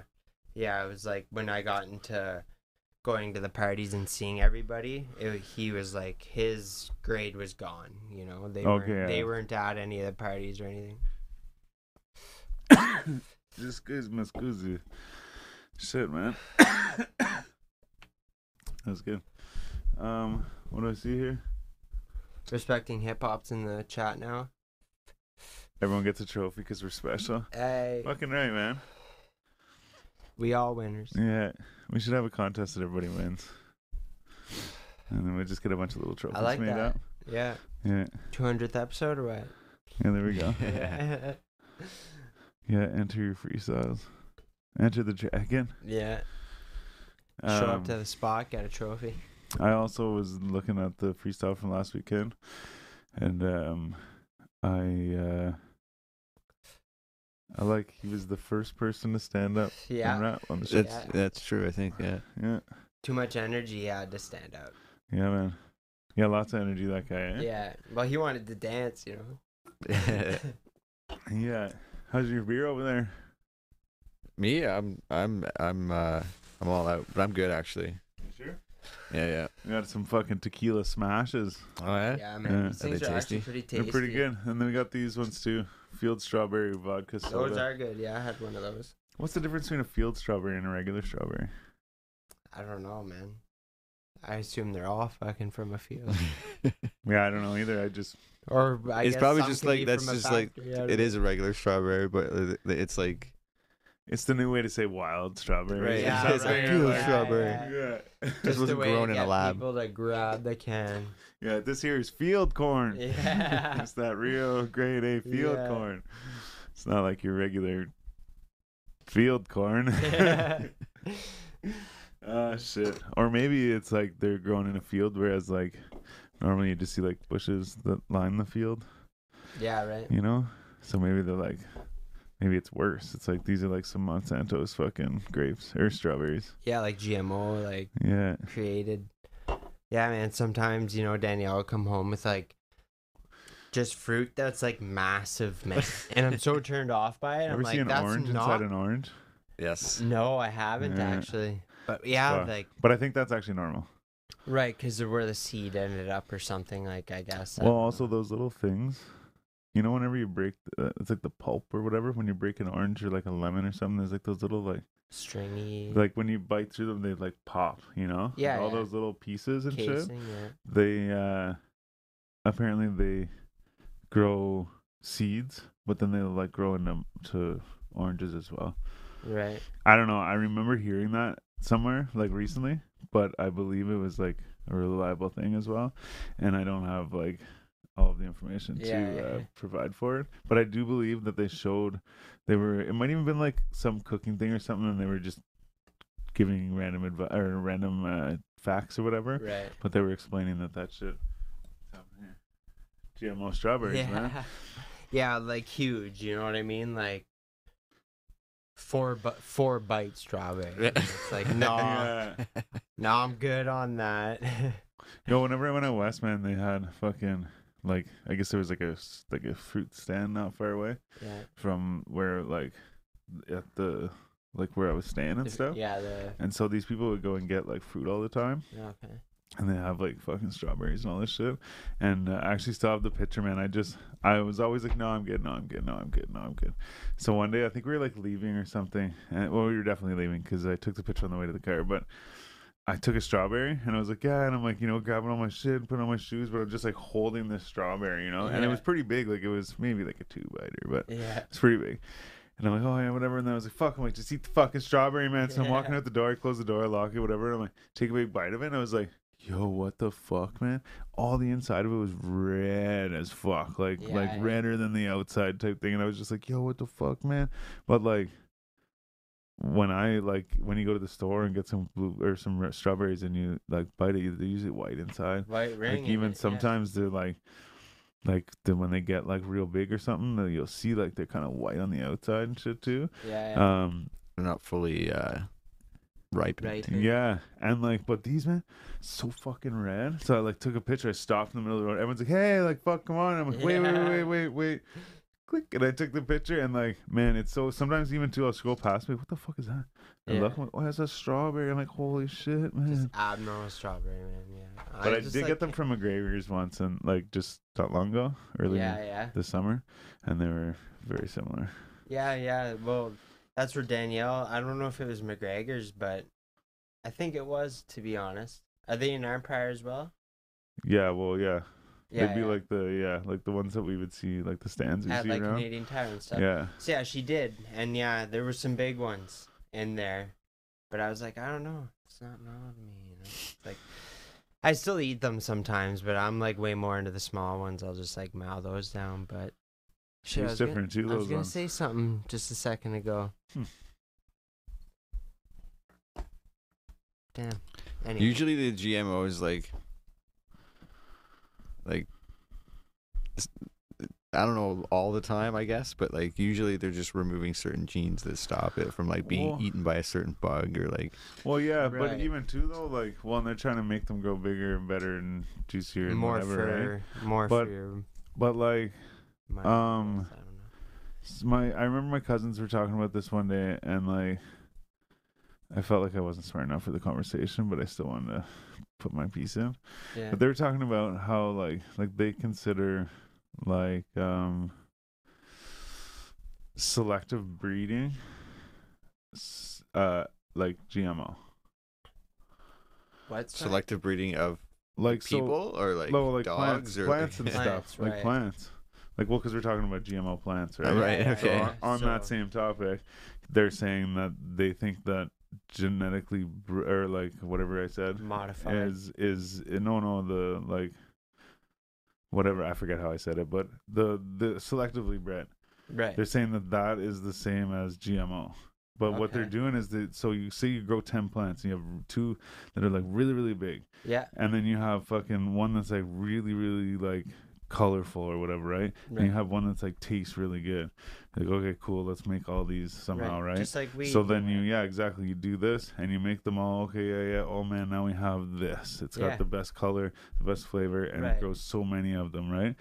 yeah, it was like when I got into going to the parties and seeing everybody. It, he was like his grade was gone. You know, they Okay, weren't they weren't at any of the parties or anything. just excuse me, excuse you. Shit, man. [COUGHS] That's good. Um, what do I see here? Respecting hip hop's in the chat now. Everyone gets a trophy because we're special. Hey, Fucking right, man. We all winners. Yeah, we should have a contest that everybody wins, and then we just get a bunch of little trophies like made that. up. Yeah, Yeah, two hundredth episode or what? yeah. There we go. [LAUGHS] Yeah. Yeah, enter your freestyles. Enter the dragon. yeah. Show up Um, to the spot, get a trophy. I also was looking at the freestyle from last weekend, and um, I uh, I like he was the first person to stand up and Yeah. rap on the shit. That's Yeah. that's true. I think. Yeah. Yeah, Too much energy he had to stand up. yeah, man. Yeah, lots of energy that guy. Eh? Yeah. Well, he wanted to dance, you know. [LAUGHS] Yeah. How's your beer over there? Me, I'm I'm I'm uh I'm all out, but I'm good actually. Sure. Yeah, yeah. We got some fucking tequila smashes. Oh yeah. Yeah, Yeah. man. These Are they things are actually tasty? pretty tasty. They're pretty good. And then we got these ones too. Field strawberry vodka soda. Those are good. Yeah, I had one of those. What's the difference between a field strawberry and a regular strawberry? I don't know, man. I assume they're all fucking from a field. [LAUGHS] Yeah, I don't know either. I just Or I It's guess probably just like- that's just like- factory, I don't it know. is a regular strawberry, but it's like it's the new way to say wild strawberry. Right, Yeah, it's a right, field yeah, strawberry. yeah. Yeah. This wasn't the way to grown in a get lab. People that grab the can. Yeah, this here is field corn. Yeah. [LAUGHS] it's that real grade A field Yeah. corn. It's not like your regular field corn. [LAUGHS] Ah, shit. Or maybe it's like they're growing in a field, whereas like normally you just see like bushes that line the field, yeah, right. you know? So maybe they're like, maybe it's worse. It's like these are like some Monsanto's fucking grapes or strawberries. Yeah, like GMO, like Yeah. created. Yeah, man. Sometimes you know Danielle will come home with like just fruit that's like massive, man. and I'm so [LAUGHS] turned off by it. I'm Ever like, an that's orange not. inside an orange? Yes. No, I haven't Yeah. actually. But yeah, Fuck. like But I think that's actually normal. right, because of where the seed ended up or something. Like I guess. Well, don't also know. those little things. You know, whenever you break, uh, it's like the pulp or whatever. When you break an orange or like a lemon or something, there's like those little like, stringy like when you bite through them, they like pop. You know, Like, Yeah, all yeah. those little pieces and shit. casing. Yeah. They uh apparently they grow seeds, but then they like grow into to oranges as well. Right. I don't know. I remember hearing that somewhere like recently, but I believe it was like a reliable thing as well. And I don't have like all of the information Yeah, to yeah, uh, yeah. provide for it. But I do believe that they showed they were. It might even been like some cooking thing or something, and they were just giving random advice or random uh, facts or whatever. Right. But they were explaining that that shit. GMO strawberries, yeah. man. [LAUGHS] Yeah, like huge. You know what I mean? Like four bu- four bite strawberry. it's like [LAUGHS] no, Yeah. no, I'm good on that. [LAUGHS] Yo, whenever I went out west, man, they had fucking like I guess there was like a like a fruit stand not far away yeah. from where like at the like where I was staying and The- stuff. Yeah. The And so these people would go and get like fruit all the time, okay. and they have like fucking strawberries and all this shit. And uh, I actually still have the picture, man. I just I was always like, no, I'm good, no, I'm good, no, I'm good, no, I'm good. So one day I think we were like leaving or something. And, well, we were definitely leaving because I took the picture on the way to the car, but. I took a strawberry and I was like, yeah, and I'm like, you know, grabbing all my shit, putting on my shoes, but I'm just like holding this strawberry, you know, and it Yeah. was pretty big, like it was maybe like a two biter, but Yeah. it's pretty big. And I'm like, oh yeah, whatever. And then I was like, fuck, I'm like, just eat the fucking strawberry, man. So I'm walking out the door, I close the door, I lock it, whatever. And I'm like, take a big bite of it. And I was like, yo, what the fuck, man? All the inside of it was red as fuck, like Yeah, like yeah. redder than the outside type thing. And I was just like, yo, what the fuck, man? But like. When I like when you go to the store and get some blue or some re- strawberries and you like bite it, they're usually white inside. White ring. Like even it, yeah. sometimes they're like, like then when they get like real big or something, you'll see like they're kind of white on the outside and shit too. Yeah. yeah. Um, They're not fully uh, ripened. Right. yeah, and like, but these man, so fucking red. So I like took a picture. I stopped in the middle of the road. Everyone's like, "Hey, like, fuck, come on!" I'm like, "Wait, wait, wait, wait, wait, wait." Click, and I took the picture, and like, man, it's so. Sometimes even too, I'll scroll past me. What the fuck is that? And Yeah. look, I'm like, oh, that's a strawberry. I'm like, holy shit, man. Just abnormal strawberry, man. Yeah. but I, just, did like, get them from a once, and like just not long ago, early Yeah, yeah. this summer, and they were very similar. Yeah, yeah. Well, that's where Danielle. I don't know if it was McGregor's, but I think it was. To be honest, are they in Empire as well? Yeah, well, yeah, Yeah, they'd be yeah. like the yeah, like the ones that we would see, like the stands we at see like around. Canadian Tire and stuff. Yeah, So yeah, she did, and yeah, there were some big ones in there, but I was like, I don't know, it's not not me. You know? It's like I still eat them sometimes, but I'm like way more into the small ones. I'll just like mow those down. But shit, I it's was gonna- different too. I was gonna ones. say something just a second ago. Hmm. Damn. Anyway. Usually the GMOs like like I don't know all the time, I guess, but like usually they're just removing certain genes that stop it from like being Well- eaten by a certain bug or like Well, yeah, Right. but even too though, like, well, they're trying to make them grow bigger and better and juicier and more whatever, right? more But- for your. But like, My um, I don't know. my I remember my cousins were talking about this one day, and like, I felt like I wasn't smart enough for the conversation, but I still wanted to put my piece in. Yeah. But they were talking about how like like they consider like um selective breeding uh like GMO. What's that? selective breeding of Like so people or like no, like dogs plants, or plants and [LAUGHS] Plants, stuff, like plants. Like well, because we're talking about GMO plants, right? Right, Yeah, yeah, okay. So yeah. on, on that same topic, they're saying that they think that genetically br- or like whatever I said modified. is is eh, no no the like whatever I forget how I said it, but the the selectively bred. right. They're saying that that is the same as GMO. But what they're doing is that so you say you grow ten plants and you have two that are like really really big, Yeah. and then you have fucking one that's like really really like colorful or whatever, right? And you have one that's like tastes really good. Like okay, cool, let's make all these somehow, right? Just like we. so then you yeah exactly you do this and you make them all okay yeah yeah oh man now we have this It's got the best color the best flavor and Right. it grows so many of them right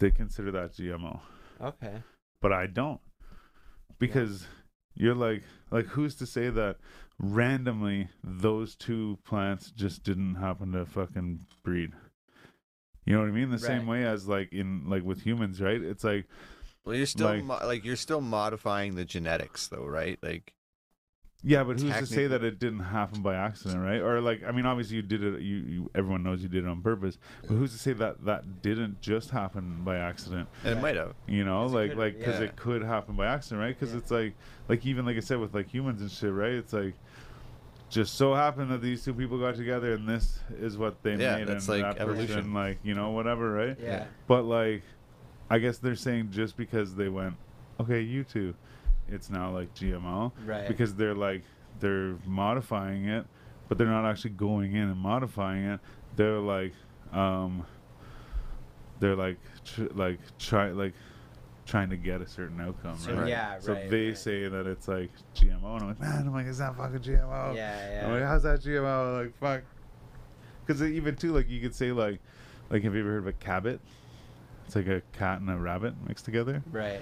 they consider that GMO, Okay. but I don't because you're like like who's to say that randomly those two plants just didn't happen to fucking breed. You know what I mean? The same way as like in like with humans, right? It's like Well, you're still Like- mo- like you're still modifying the genetics, though, right? Like, Yeah, but who's to say that it didn't happen by accident, right? Or like, I mean, obviously you did it. You, you everyone knows you did it on purpose. But who's to say that that didn't just happen by accident? and it might have. You know, 'Cause it like like because yeah. it could happen by accident, right? Because Yeah. it's like like even like I said with like humans and shit, right? It's like just so happened that these two people got together and this is what they Yeah, made that's and like that person, evolution. like you know whatever, right? Yeah. But like, I guess they're saying just because they went, okay, you two, it's now like GMO Right. because they're like they're modifying it, but they're not actually going in and modifying it. They're like, um, they're like tr- like try like trying to get a certain outcome, So, right? yeah, So right, they right. say that it's like GMO, and I'm like, man, I'm like, it's not fucking GMO. Yeah, I'm like, yeah. how's that GMO? Like, fuck. Because even too, like, you could say like, like, have you ever heard of a cabbit? It's like a cat and a rabbit mixed together. Right.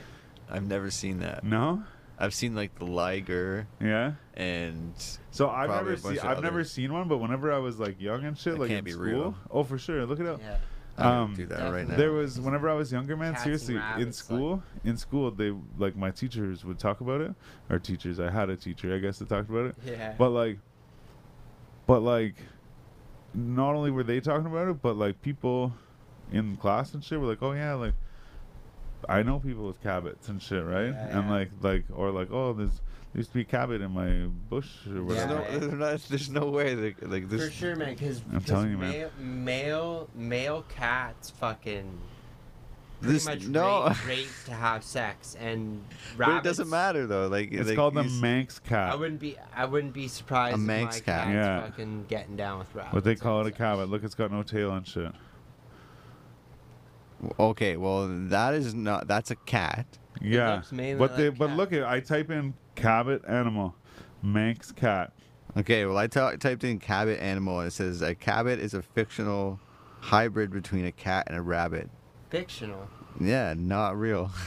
I've never seen that. No. I've seen like the liger Yeah. and So I've never seen. I've never seen one, but whenever I was like young and shit, That like can't in be school. real. Oh, for sure. Look it up. Yeah. I don't Um, do that right now. There was whenever I was younger, man. Cats and seriously, in rabbits, school, in school, they like my teachers would talk about it. Our teachers, I had a teacher, I guess, that talked about it. Yeah. But like, but like, not only were they talking about it, but like people in class and shit were like, oh yeah, like I know people with cabbits and shit, right? Yeah, and yeah. like, like, or like, oh, there's there used to be cabbit in my bush or whatever. Yeah, no, [LAUGHS] there's, not, there's no way that like this. For sure, man. Because I'm telling you, man. male, male male cats fucking pretty This much no, rate, [LAUGHS] rate to have sex and but rabbits. it doesn't matter though. Like It's like, called the Manx cat. I wouldn't be I wouldn't be surprised A if Manx my cat. cat's Yeah. fucking getting down with rabbits. What they call it a such. cabbit. Look, it's got no tail and shit. Okay, well that is not. That's a cat. Yeah, looks mainly but they, but look at I type in cabbit animal, Manx cat. Okay, well I typed in cabbit animal and it says a cabbit is a fictional hybrid between a cat and a rabbit. Fictional. Yeah, not real. [LAUGHS]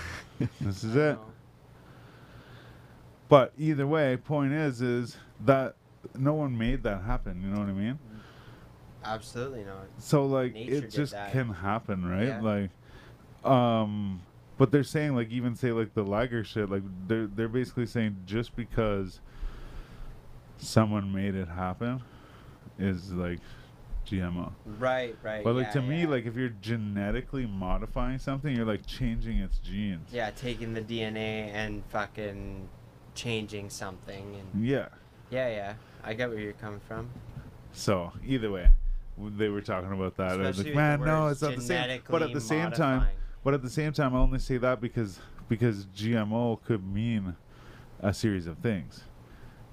This is it. But either way, point is is that no one made that happen. You know what I mean? Absolutely not. So like Nature it just that. can happen, right? Yeah. Like, um, but they're saying like even say like the liger shit, like they're they're basically saying just because someone made it happen is like GMO. Right, right. But like yeah, to me, yeah. like if you're genetically modifying something, you're like changing its genes. yeah, taking the DNA and fucking changing something and Yeah. yeah, yeah. I get where you're coming from. So either way, they were talking about that. I was like, man, no, it's not the same. But at the same time, but at the same time, I only say that because because GMO could mean a series of things.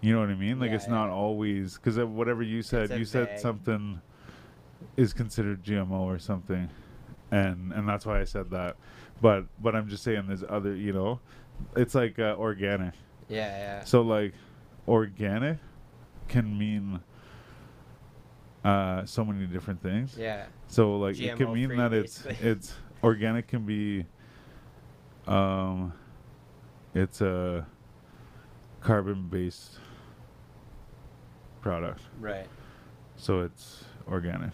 You know what I mean? Like Yeah, it's not yeah. always because whatever you said, you said something is considered GMO or something, and and that's why I said that. But but I'm just saying there's other, you know, it's like uh, organic. Yeah, yeah. So like organic can mean uh so many different things. Yeah. So like it can mean that it's [LAUGHS] it's organic can be um it's a carbon based product. Right. So it's organic.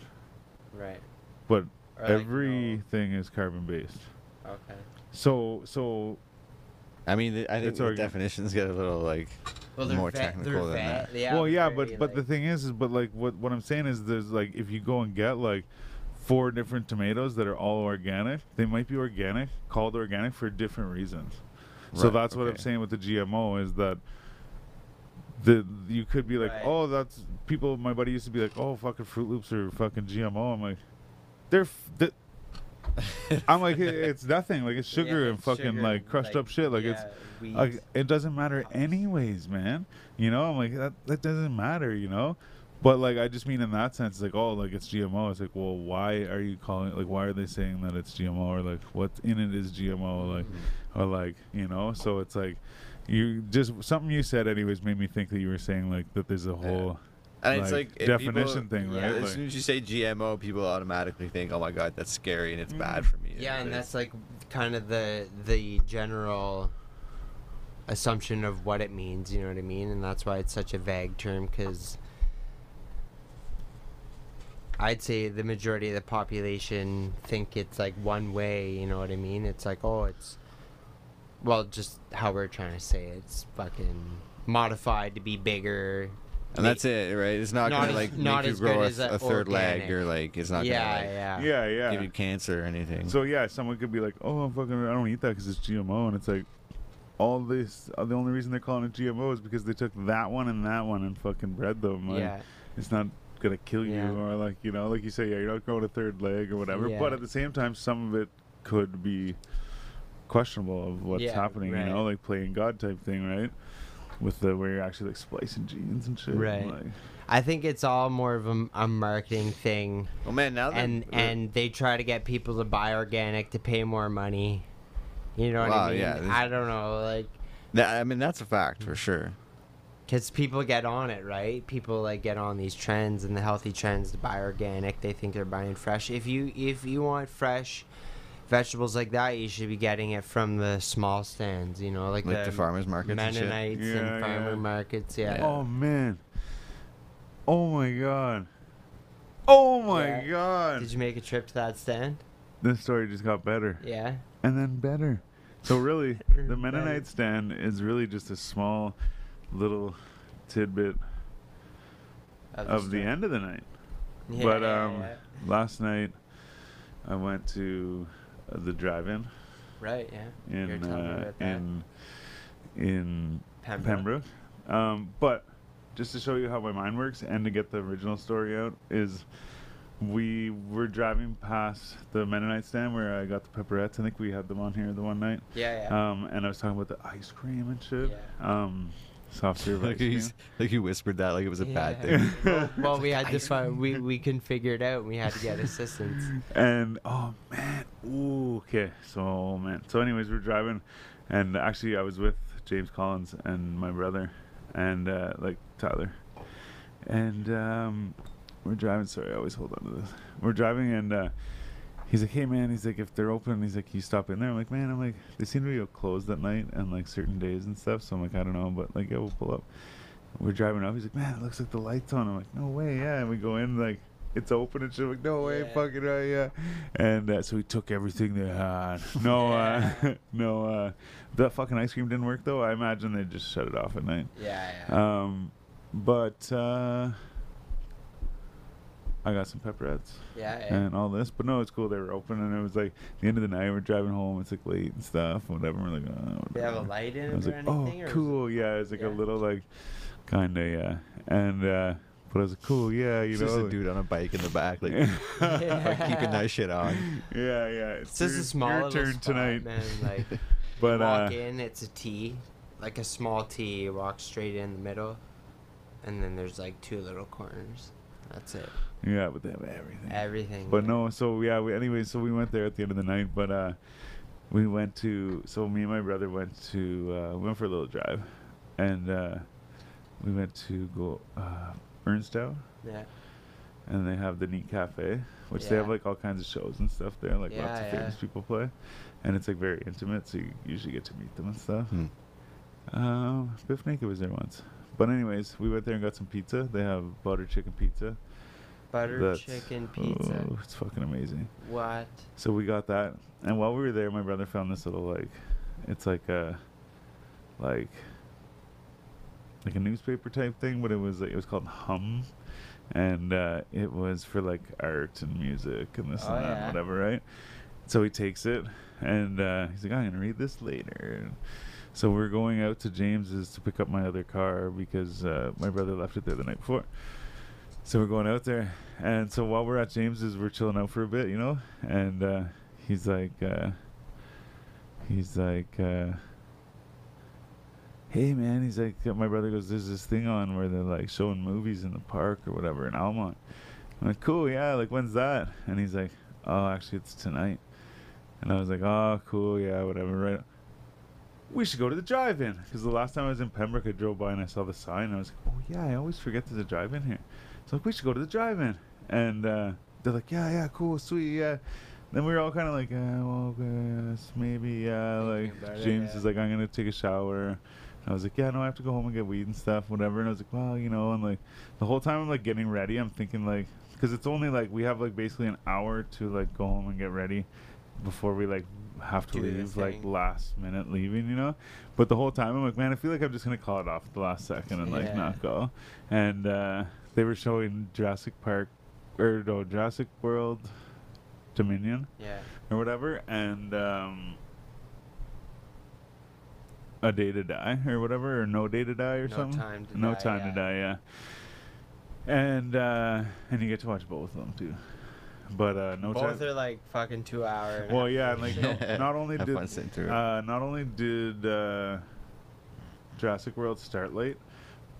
Right. But Or like, everything is carbon based. okay. So so I mean, I think It's the organ- definitions get a little like Well, more va- technical than va- that. Yeah, well yeah very, but but the thing is is but like what what i'm saying is there's like if you go and get like four different tomatoes that are all organic they might be organic called organic for different reasons Right, so Right, that's what i'm saying with the gmo is that the you could be like Right. oh that's people my buddy used to be like oh fucking fruit loops are fucking gmo i'm like they're f- th- [LAUGHS] i'm like "It- it's nothing. Like it's sugar Yeah, and fucking sugar like and, crushed up shit. Like it's yeah, weeds. like it doesn't matter anyways man. You know i'm like that that doesn't matter you know? But like i just mean in that sense like oh like it's gmo it's like well why are you calling it like why are they saying that it's gmo or like what's in it is gmo like mm-hmm. or like you know? So it's like you just something you said anyways made me think that you were saying like that there's a whole And it's like, like definition people- thing, yeah, right? As soon as you say GMO, people automatically think, "Oh my god, that's scary and it's Mm. bad for me." Yeah, and it that's like kind of the the general assumption of what it means. You know what I mean? And that's why it's such a vague term because I'd say the majority of the population think it's like one way. You know what I mean? It's like oh, it's well, just how we're trying to say it. it's fucking modified to be bigger. And that's it, right? It's not, Not gonna as- like not make you grow a, a a third leg, or like it's not yeah, gonna like, yeah, yeah, yeah. give you cancer or anything. So yeah, someone could be like, "Oh, I'm fucking, I don't eat that because it's GMO," and it's like, all this. Uh, the only reason they're calling it GMO is because they took that one and that one and fucking bred them. Like, yeah. it's not gonna kill you Yeah. or like you know, like you say, yeah, you're not growing a third leg or whatever. Yeah. But at the same time, some of it could be questionable of what's Yeah, happening. You know, like playing God type thing, right? With the where you're actually like splicing genes and shit. and, Right. Like, I think it's all more of a, a marketing thing. Oh man, now that and and they try to get people to buy organic to pay more money. You know what Wow, I mean? yeah, I don't know, like, that, I mean, that's a fact for sure. because people get on it, right? People like get on these trends and the healthy trends to buy organic. They think they're buying fresh. If you if you want fresh vegetables like that, you should be getting it from the small stands. You know, like, Like the farmers markets and shit. Mennonites Yeah, and farmer yeah. markets. Yeah. Oh man. Oh my god. Oh my Yeah. god. Did you make a trip to that stand? This story just got better. Yeah. and then better. So really, [LAUGHS] the Mennonite stand is really just a small little tidbit of the end of the night. Yeah, but um, last night I went to the drive-in Right. Yeah. In uh, about that. in in Pembroke. Pembroke. Um, but just to show you how my mind works and to get the original story out is we were driving past the Mennonite stand where I got the pepperettes. I think we had them on here the one night. Yeah. Yeah. Um, and I was talking about the ice cream and shit. Yeah. Um, soft serve like, ice cream. like you whispered that like it was a bad thing. well, [LAUGHS] well, we had to find we we couldn't figure it out. We had to get assistance. And oh man, ooh, okay. So man. So anyways, we're driving, and actually I was with James Collins and my brother, and uh, like Tyler, and um, we're driving. Sorry, I always hold on to this. We're driving, and uh, he's like, "Hey man," he's like, "If they're open," he's like, you stop in there?" I'm like, "Man," I'm like, "They seem to be closed at night and like certain days and stuff." So I'm like, "I don't know," but like, yeah, we'll pull up. We're driving up. He's like, "Man, it looks like the lights on." I'm like, "No way, yeah." And we go in like. It's open and shit. I'm like, no way, Yeah. fucking right, yeah. And uh, so we took everything they had. [LAUGHS] No, uh, [LAUGHS] no, uh, that fucking ice cream didn't work though. I imagine they just shut it off at night. Yeah. Yeah. Um, but uh, I got some pepperettes yeah. yeah. and all this. But no, it's cool. They were open, and it was like the end of the night. We're driving home. It's like late and stuff. Whatever. We're like, oh, They have a light in I was it or like, oh, anything? or is it- cool. Yeah, it's like Yeah. a little like, kind of yeah. And uh, but I was like, cool. Yeah, you It's know. just a dude on a bike in the back, like, [LAUGHS] like keeping that shit on. Yeah, yeah. It's just your- a small your turn spot, tonight. man. Like [LAUGHS] But walk uh, in, it's a T, like a small T. You walk straight in the middle, and then there's like two little corners. That's it. Yeah, but they have everything. Everything. But yeah. no, so yeah. We, anyway, so we went there at the end of the night, but uh, we went to. So me and my brother went to. Uh, we went for a little drive, and uh, we went to go uh, Burnstown, Yeah. and they have the Neat Cafe, which they have like all kinds of shows and stuff there. Like lots of yeah. famous people play, and it's like very intimate, so you usually get to meet them and stuff. Hmm. Um, Bif Naked was there once. But anyways, we went there and got some pizza. They have butter chicken pizza. Butter That's- chicken pizza. Oh, it's fucking amazing. What? So we got that, and while we were there, my brother found this little like, it's like a, like, like a newspaper type thing, but it was like, it was called Hum, and uh, it was for like art and music and this Oh, and that, yeah. whatever, right? So he takes it, and uh, he's like, I'm gonna read this later. And so we're going out to James's to pick up my other car because uh, my brother left it there the night before. So we're going out there, and so while we're at James's, we're chilling out for a bit, you know. And uh, he's like, uh, he's like, uh, hey man, he's like, my brother goes, there's this thing on where they're like showing movies in the park or whatever in Almonte. I'm like, cool, yeah. Like, when's that? And he's like, oh, actually, it's tonight. And I was like, oh, cool, yeah, whatever, right. we should go to the drive-in because the last time I was in Pembroke, I drove by and I saw the sign. I was like, oh yeah, I always forget there's a drive-in here. So like, we should go to the drive-in, and uh, they're like, yeah, yeah, cool, sweet, yeah. Then we were all kind of like, uh, well, yes, maybe, yeah. Like it, James yeah. is like, I'm gonna take a shower. I was like, yeah, no, I have to go home and get weed and stuff, whatever. And I was like, well, you know, and like the whole time I'm like getting ready, I'm thinking like, because it's only like we have like basically an hour to like go home and get ready before we like have to Do leave like last minute leaving, you know. But the whole time I'm like, man, I feel like I'm just gonna call it off at the last second and like not go. And uh, they were showing Jurassic Park or no Jurassic World Dominion Yeah. or whatever, and um, a day to die or whatever, or no day to die or No something. Time to no Die, time yeah. to die, yeah. And uh, and you get to watch both of them too, but uh, no Both time. are like fucking two hour. and a Well, half yeah, and like no, not only did fun sitting through it. uh, not only did uh, Jurassic World start late,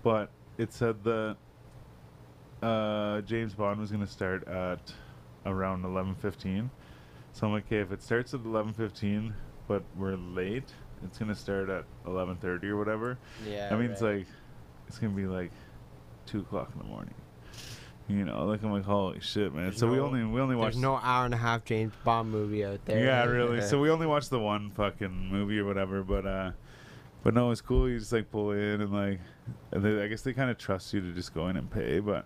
but it said that uh, James Bond was going to start at around eleven fifteen. So I'm like, okay, if it starts at eleven fifteen, but we're late, it's going to start at eleven thirty or whatever. yeah. that means right. like it's going to be like two o'clock in the morning. You know, like I'm like, holy shit, man! There's so we only we only watched no hour and a half James Bond movie out there. yeah, really. [LAUGHS] So we only watched the one fucking movie or whatever, but uh but no, it's cool. You just like pull in and like and they, I guess they kind of trust you to just go in and pay, but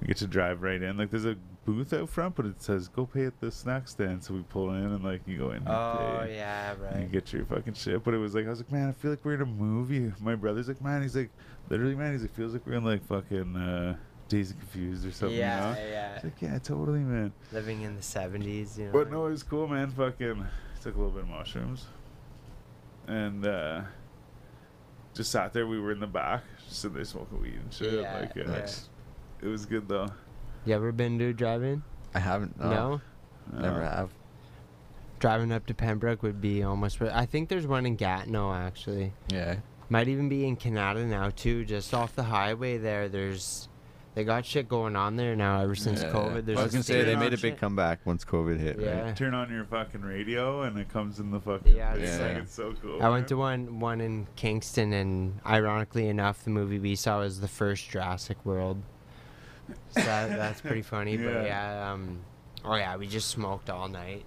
we get to drive right in. Like there's a booth out front, but it says go pay at the snack stand. So we pull in and like you go in and Oh pay. yeah, And you get your fucking shit, but it was like I was like, man, I feel like we're in a movie. My brother's like, man, he's like, literally, man, he's like, feels like we're in like fucking uh, Dazed and Confused or something. yeah, you know? yeah. He's like, yeah, totally, man. Living in the seventies, you know. But no, it was cool, man. Fucking took a little bit of mushrooms, and uh just sat there. We were in the back, just sitting there smoking weed and shit. Yeah, like, yeah, Nice. it was good though. You ever been to a drive-in? I haven't. No. no. Never Uh, have. Driving up to Pembroke would be almost. I think there's one in Gatineau actually. Yeah. Might even be in Kanata now too. Just off the highway there, there's. They got shit going on there now ever since Yeah. COVID. There's I was gonna say they made a shit. big comeback once COVID hit. Yeah. Right? Turn on your fucking radio and it comes in the fucking. Yeah, it's it's like like- it's so cool. I went to one one in Kingston, and ironically enough, the movie we saw was the first Jurassic World. So that, [LAUGHS] that's pretty funny. Yeah. But yeah, um, oh yeah, we just smoked all night.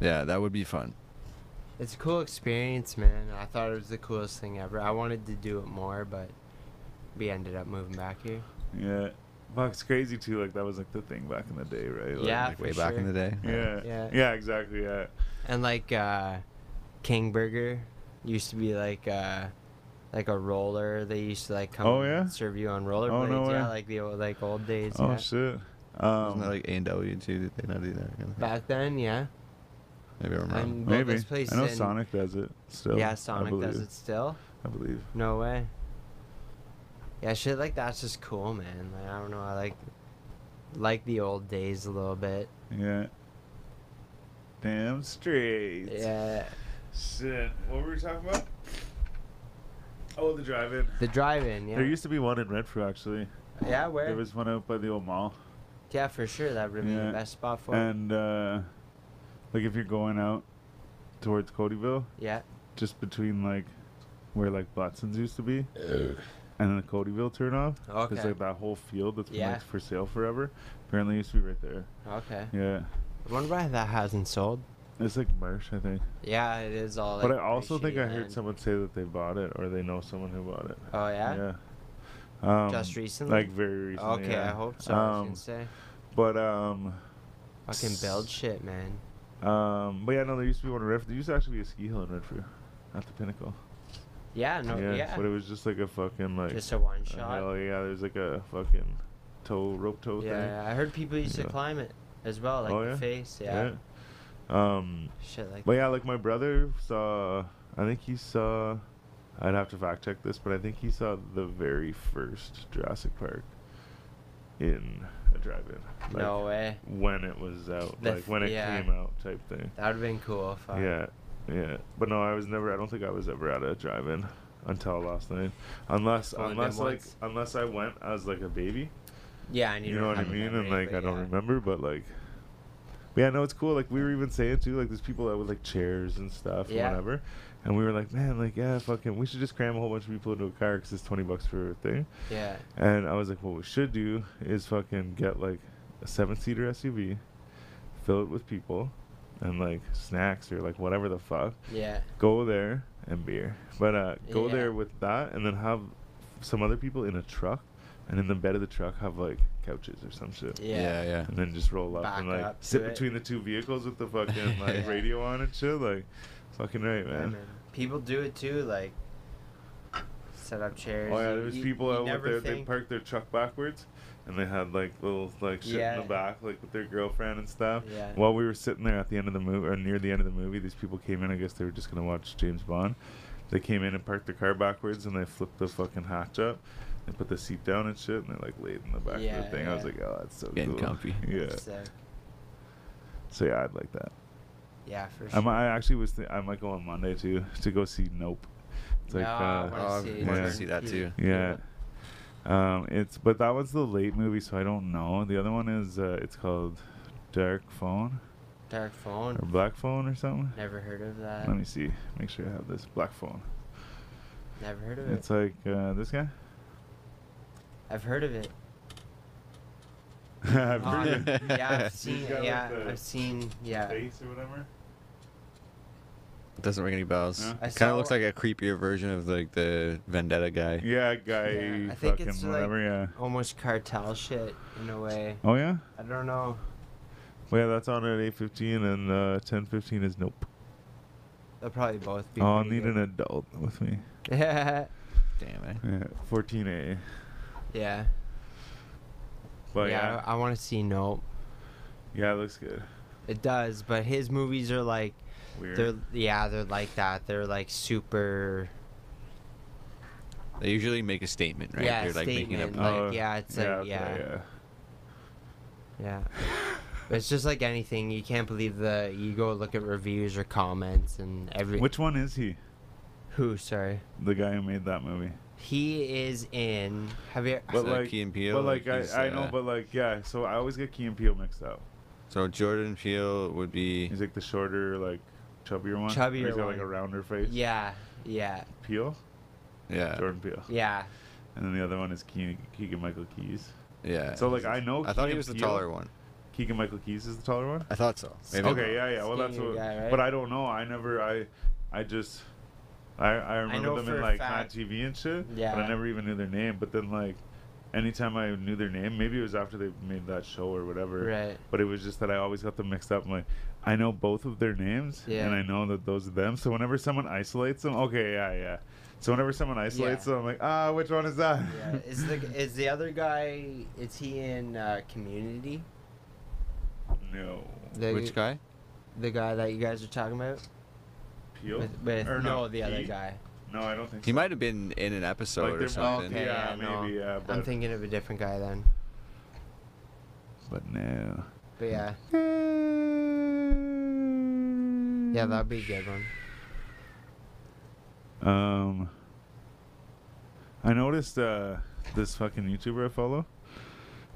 Yeah, that would be fun. It's a cool experience, man. I thought it was the coolest thing ever. I wanted to do it more, but we ended up moving back here. Yeah, fuck, it's crazy too. Like that was like the thing back in the day, right? Like, Yeah, Like for way back in sure. the day. Yeah. Yeah. Yeah. Exactly. Yeah. And like uh, King Burger used to be like uh, like a roller. They used to like come Oh, yeah? serve you on rollerblades. Oh, no yeah, like the old, like old days. Oh yeah. shit. Wasn't Um, that like A and W too? Did they not do that? Kind of? Back then, yeah. Maybe I'm wrong. Maybe. this place I know in- Sonic does it still. yeah, Sonic does it still. I believe. No way. Yeah, shit like that's just cool, man. Like, I don't know. I like like the old days a little bit. Yeah. Damn straight. Yeah. Shit. What were we talking about? Oh, the drive-in. The drive-in, yeah. There used to be one in Redford actually. yeah, where? There was one out by the old mall. yeah, for sure. That would be Yeah. the best spot for. And uh like if you're going out towards Codyville, Yeah. just between like where like Blatson's used to be and then the Codyville turnoff. It's Okay. like that whole field that's been Yeah. like for sale forever. Apparently used to be right there. Okay. Yeah. I wonder why that hasn't sold. It's like Marsh, I think. Yeah, it is all. but like, I also think I heard someone say that they bought it or they know someone who bought it. Oh yeah. Yeah. Um, Just recently. Like very recently. okay, yeah. I hope so. I was Um, gonna say. but um, Fucking build shit, man. um, but yeah, no, there used to be one in Redford. There used to actually be a ski hill in Redford, at the Pinnacle. Yeah. No. Yeah. But it was just like a fucking like. just a one shot. hill, yeah, there's like a fucking toe rope toe Yeah, thing. yeah, I heard people used Yeah. to climb it as well, like Oh, the face. Yeah. Um, Shit like. but yeah, like my brother saw. I think he saw. I'd have to fact check this, but I think he saw the very first Jurassic Park in a drive-in. Like, no way. When it was out, The like when it yeah. came out, type thing. That would have been cool. If I, Yeah, yeah. But no, I was never. I don't think I was ever at a drive-in until last night, unless Only unless like once. unless I went as like a baby. Yeah, and you, You, know what I mean? And like I don't yeah. remember, but like. But yeah, no, it's cool. Like we were even saying too, like there's people that with like chairs and stuff, Yeah. and whatever. And we were like, man, like, yeah, fucking, we should just cram a whole bunch of people into a car because it's 20 bucks for a thing. Yeah. And I was like, what we should do is fucking get like a seven seater SUV, fill it with people, and like snacks or like whatever the fuck. Yeah. Go there and beer. But uh, go Yeah. there with that and then have some other people in a truck. And in the bed of the truck, have like couches or some shit. Yeah. yeah, yeah. And then just roll up Back and like up to sit it. between the two vehicles with the fucking [LAUGHS] like Yeah. radio on and shit. Like, fucking right, Yeah, man. man. People do it too, like set up chairs. Oh yeah, there's you- people you out there. never they park their truck backwards, and they had like little like shit in the back, like with their girlfriend and stuff. Yeah. While we were sitting there at the end of the movie or near the end of the movie, these people came in. I guess they were just gonna watch James Bond. They came in and parked their car backwards, and they flipped the fucking hatch up. They put the seat down and shit, and they like laid in the back of the thing. I was like, oh, that's so Getting cool. comfy. Yeah. So, So yeah, I'd like that. yeah, for sure. I'm, I actually was. Th- I might go on Monday too to go see Nope. It's like No, I uh, wanna Oh, see I it. wanted Yeah. to see that too. yeah. Um, it's but that was the late movie, so I don't know. The other one is uh, it's called Dark Phone Dark phone. or Black Phone or something. Never heard of that. Let me see. Make sure I have this Black Phone. Never heard of It's it. It's like uh, this guy. I've heard of it. [LAUGHS] I've Oh, heard it. yeah, I've [LAUGHS] seen. like, yeah, I've seen. Yeah. Face or whatever. It doesn't ring any bells. Yeah. I Kind saw of looks like a creepier version of like the Vendetta guy. Yeah, guy. Yeah, I think fucking it's, like- whatever. yeah. Almost cartel shit in a way. Oh yeah. I don't know. Well, yeah, that's on at eight fifteen and uh, ten fifteen is Nope. They'll probably both be. Oh, I'll pretty need an good. adult with me. Yeah. [LAUGHS] Damn it. Yeah, fourteen A. Yeah. But yeah, yeah, I, I want to see Nope. yeah, it looks good. It does, but his movies are like Weird. they're yeah they're like that. They're like super. They usually make a statement, right? Yeah, They're like making statement, a like, Oh, yeah, it's like- okay, yeah. yeah. Yeah. [LAUGHS] It's just like anything. You can't believe the you go look at reviews or comments and every Which one is he? who sorry The guy who made that movie. he is in. Have you? But So like, Key and Peele, but like he's, I, I know, uh, but like yeah. So I always get Key and Peele mixed up. So Jordan Peele would be He's like the shorter, like chubbier one. Chubbier Or He's got like one. a rounder face. Yeah, yeah, Peele, yeah Jordan Peele, yeah. And then the other one is Keegan, Keegan Michael Keys. yeah. So like I know. I thought he Keegan was the Peele- taller one. Keegan Michael Keys is the taller one. I thought so. Maybe okay, yeah, yeah. Well, that's Skinnier what. guy, right? But I don't know. I never. I. I just. I I remember know them for in a like Mad fact- TV and shit. But Yeah. I never even knew their name. But then like, anytime I knew their name, maybe it was after they made that show or whatever. Right. But it was just that I always got them mixed up. I'm like, I know both of their names, Yeah. and I know that those are them. So whenever someone isolates them, okay, yeah, yeah. So whenever someone isolates Yeah. them, I'm like, ah, which one is that? Yeah. Is the [LAUGHS] is the other guy? Is he in uh, Community? no. The, Which guy? The guy that you guys are talking about? Peele? With, with Or no, the other Key? guy. No, I don't think He so. might have been in an episode Like or something. Okay, Yeah, yeah, no. maybe, yeah, I'm thinking of a different guy then. But no. But yeah, [LAUGHS] yeah, that'd be a good one. Um, I noticed uh, this fucking YouTuber I follow.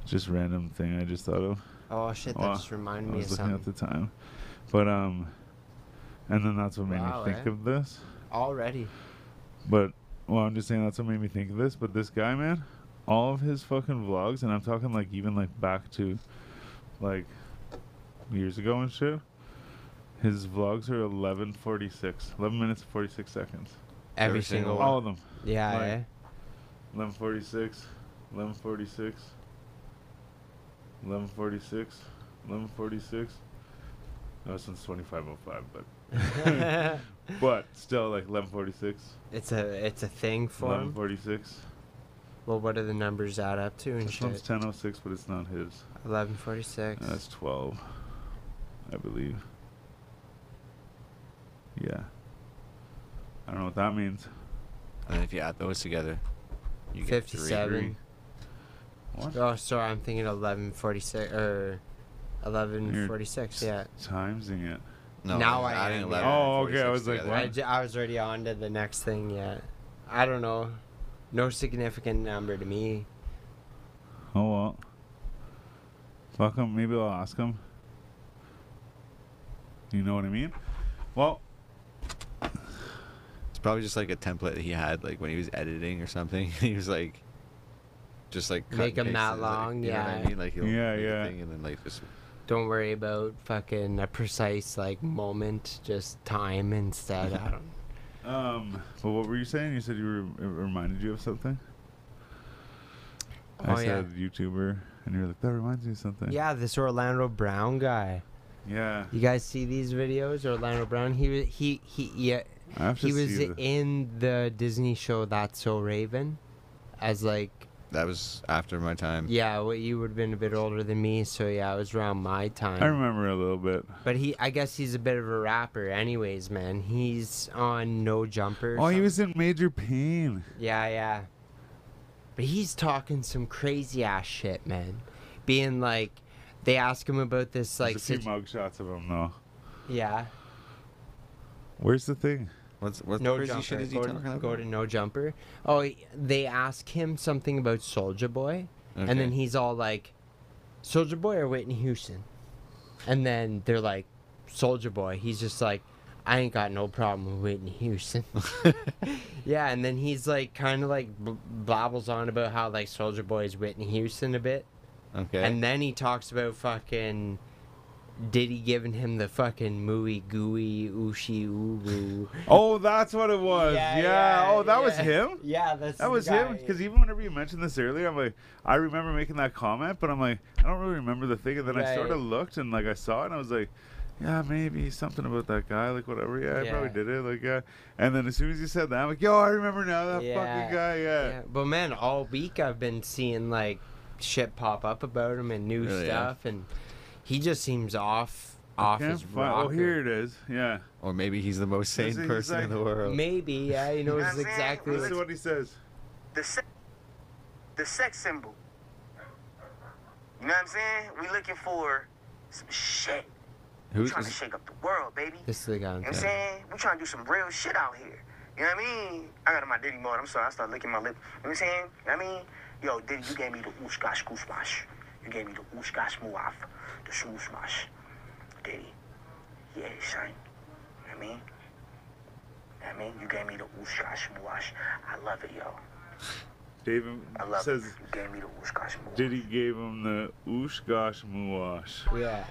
Just random thing I just thought of. Oh shit, that just reminded me. I was looking something. at the time, but um, and then that's what made Wow, me think eh? of this. Already. But well, I'm just saying that's what made me think of this. But this guy, man, all of his fucking vlogs, and I'm talking like even like back to like years ago and shit. His vlogs are 11:46, 11 minutes and 46 seconds. Every, Every single single one. All of them. Yeah, Like- eh? 1146 1146 1146 1146 no since 2505 but [LAUGHS] [LAUGHS] but still like 1146 it's a it's a thing for him. 1146 Well, what do the numbers add up to and this one's shit? 1006 but it's not his Eleven forty six. that's 12 i believe yeah i don't know what that means And then if you add those together, you get three. Fifty-seven. what Oh, sorry, I'm thinking eleven forty six or eleven You're. Yeah. timesing it No, Now you're I adding am, 11. Oh, okay, I was like, together. I, what? j- I was already on to the next thing Yeah. I don't know. No significant number to me. Oh well. Fuck him. Maybe I'll ask him. You know what I mean? Well, probably just like a template that he had like when he was editing or something. [LAUGHS] he was like, just like cut Make and 'em that paste it, like, long, you know what yeah. I mean? Like he'll Yeah, make a yeah. thing and then like just Don't worry about fucking a precise like moment, just time instead. I don't. [LAUGHS] Um, but what were you saying? You said you were, it reminded you of something. Oh, I yeah. said YouTuber, and you're like, that reminds me of something. Yeah, this Orlando Brown guy. Yeah. You guys see these videos? Orlando Brown. He he he yeah. I have to He was the- in the Disney show That's So Raven, as like that was after my time. yeah. Well, you would have been a bit older than me, so yeah, it was around my time. I remember a little bit. But he, I guess he's a bit of a rapper, anyways, man. He's on No Jumper. Oh, he was in Major Payne. Yeah, yeah. But he's talking some crazy ass shit, man. Being like, they ask him about this like, There's a few situ- mugshots of him though. yeah, Where's the thing? What's what no crazy jumper. shit is he go, talking about? go to no jumper. Oh, they ask him something about Soulja Boy, and then he's all like, Soulja Boy or Whitney Houston, and then they're like, Soulja Boy. He's just like, I ain't got no problem with Whitney Houston. [LAUGHS] yeah, and then he's like, kind of like b- blabbles on about how like Soulja Boy is Whitney Houston a bit. okay. And then he talks about fucking Diddy giving him the fucking mooey gooey ooshi oo. [LAUGHS] Oh, that's what it was. Yeah. oh, that was him. Yeah, that's That the was him. Because even whenever you mentioned this earlier, I'm like, I remember making that comment, but I'm like, I don't really remember the thing. And then I sort of looked and like I saw it, and I was like, yeah, maybe something about that guy, like whatever. Yeah, I probably did it, like yeah. And then as soon as you said that, I'm like, yo, I remember now that Yeah. fucking guy. Yeah. Yeah, but man, all week I've been seeing like shit pop up about him and new Really, yeah. stuff, and he just seems off off Can't his find- rocker. oh, here it is. Yeah. or maybe he's the most sane he's person in the world. Maybe, yeah, he knows You know what I'm saying? exactly. Listen to What, what he says. the sex, the sex symbol. You know what I'm saying? We looking for some shit. We Who's trying to shake up the world, baby. this is the guy. I'm You know what I'm saying? We trying to do some real shit out here. You know what I mean? I got in my Diddy mode. I'm sorry. I started licking my lip. You know what I'm saying? You know what I mean? Yo, Diddy, you gave me the oosh gosh goosh mash. You gave me the oosh gosh muaf. The swoosh mash. Diddy. Yeah, son. You know what I mean? You know what I mean? You gave me the oosh gosh muash. I love it, yo. David I love says it. You gave me the oosh gosh muash. Diddy gave him the oosh gosh muash. Yeah.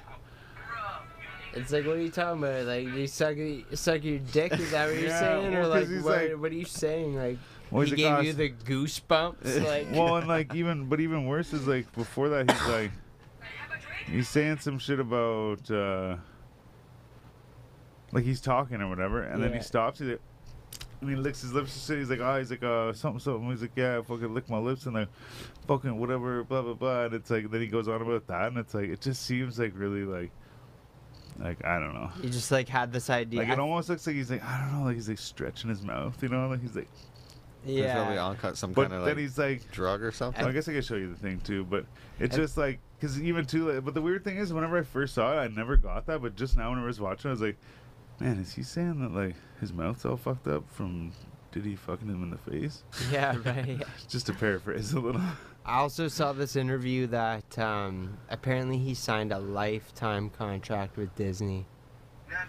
It's like, what are you talking about? Like, you suck, suck your dick? Is that what you're Yeah, saying? Or, like what, like- what are you saying? Like, Well, he gave you "Oh, the goosebumps? [LAUGHS] Like, well, and like even, but even worse is like before that he's like, he's saying some shit about, uh like he's talking or whatever, and then he stops. He's like, and he licks his lips and. He's like, oh, he's like, uh, something, something. He's like, yeah, I fucking lick my lips and like, fucking whatever, blah blah blah. And it's like, then he goes on about that, and it's like, it just seems like really like, like I don't know. He just like had this idea. Like it almost looks like he's like I don't know, like he's like stretching his mouth, you know, like he's like. He's probably yeah. on cut some But kind of then like he's like, drug or something. I guess I could show you the thing too, but it's And- just like because even too. Like, but the weird thing is, whenever I first saw it, I never got that. But just now, whenever I was watching, I was like, man, is he saying that like his mouth's all fucked up from did he fucking him in the face? Yeah, [LAUGHS] right. just to paraphrase a little. I also saw this interview that um, apparently he signed a lifetime contract with Disney. You know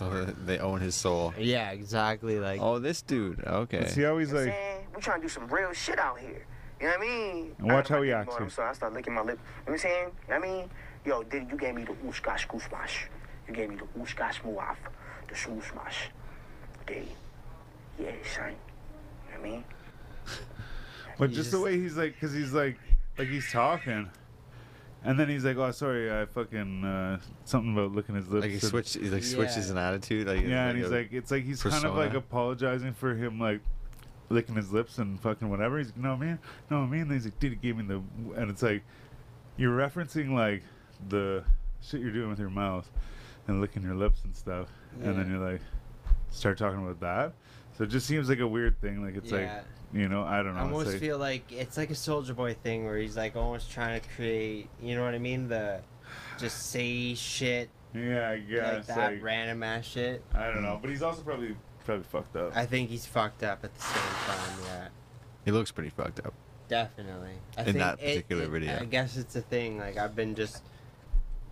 [LAUGHS] so they own his soul. Yeah, exactly. Like, Oh, this dude. Okay. See how he's You know what I'm like, saying? We trying to do some real shit out here. You know what I mean? And I watch got how he Diddy acts I'm sorry, I started licking my lip. You know what I'm saying? You know what I mean? Yo, Diddy, you gave me the oosh gosh goosh. You gave me the oosh gosh muaf. The swoosh mash. Diddy. Yeah, son. You know what I mean? but He just the way he's like, because he's like, like he's talking, and then he's like, oh sorry, I fucking uh, something about licking his lips. Like he and- switched. He like switches Yeah. an attitude. Like Yeah, and he's a- like, it's like he's kind of like apologizing for him, like licking his lips and fucking whatever. He's like, no man, no man. And he's like, dude, he gave me the, and it's like, you're referencing like the shit you're doing with your mouth and licking your lips and stuff, and then Yeah. you're like, start talking about that. So it just seems like a weird thing. Like it's yeah. like, you know, I don't know. I almost it's like, feel like it's like a Soulja Boy thing where he's like almost trying to create, you know what I mean? The just say shit yeah, I guess like guess. that Like, random ass shit. I don't know, but he's also probably probably fucked up. I think he's fucked up at the same time. Yeah, he looks pretty fucked up. definitely. I In think that it- particular it- video. I guess it's a thing. Like I've been just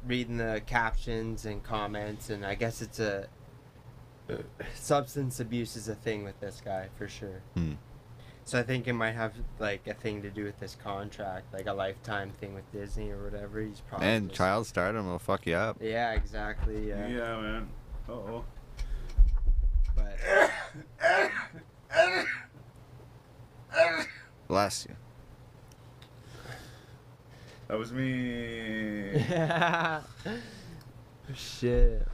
reading the captions and comments, and I guess it's a substance abuse is a thing with this guy for sure. Hmm. So I think it might have like a thing to do with this contract, like a lifetime thing with Disney or whatever. He's probably And just- child stardom will fuck you up. Yeah, exactly. Yeah. Yeah, man. Uh oh. But Bless you. That was me. [LAUGHS] shit.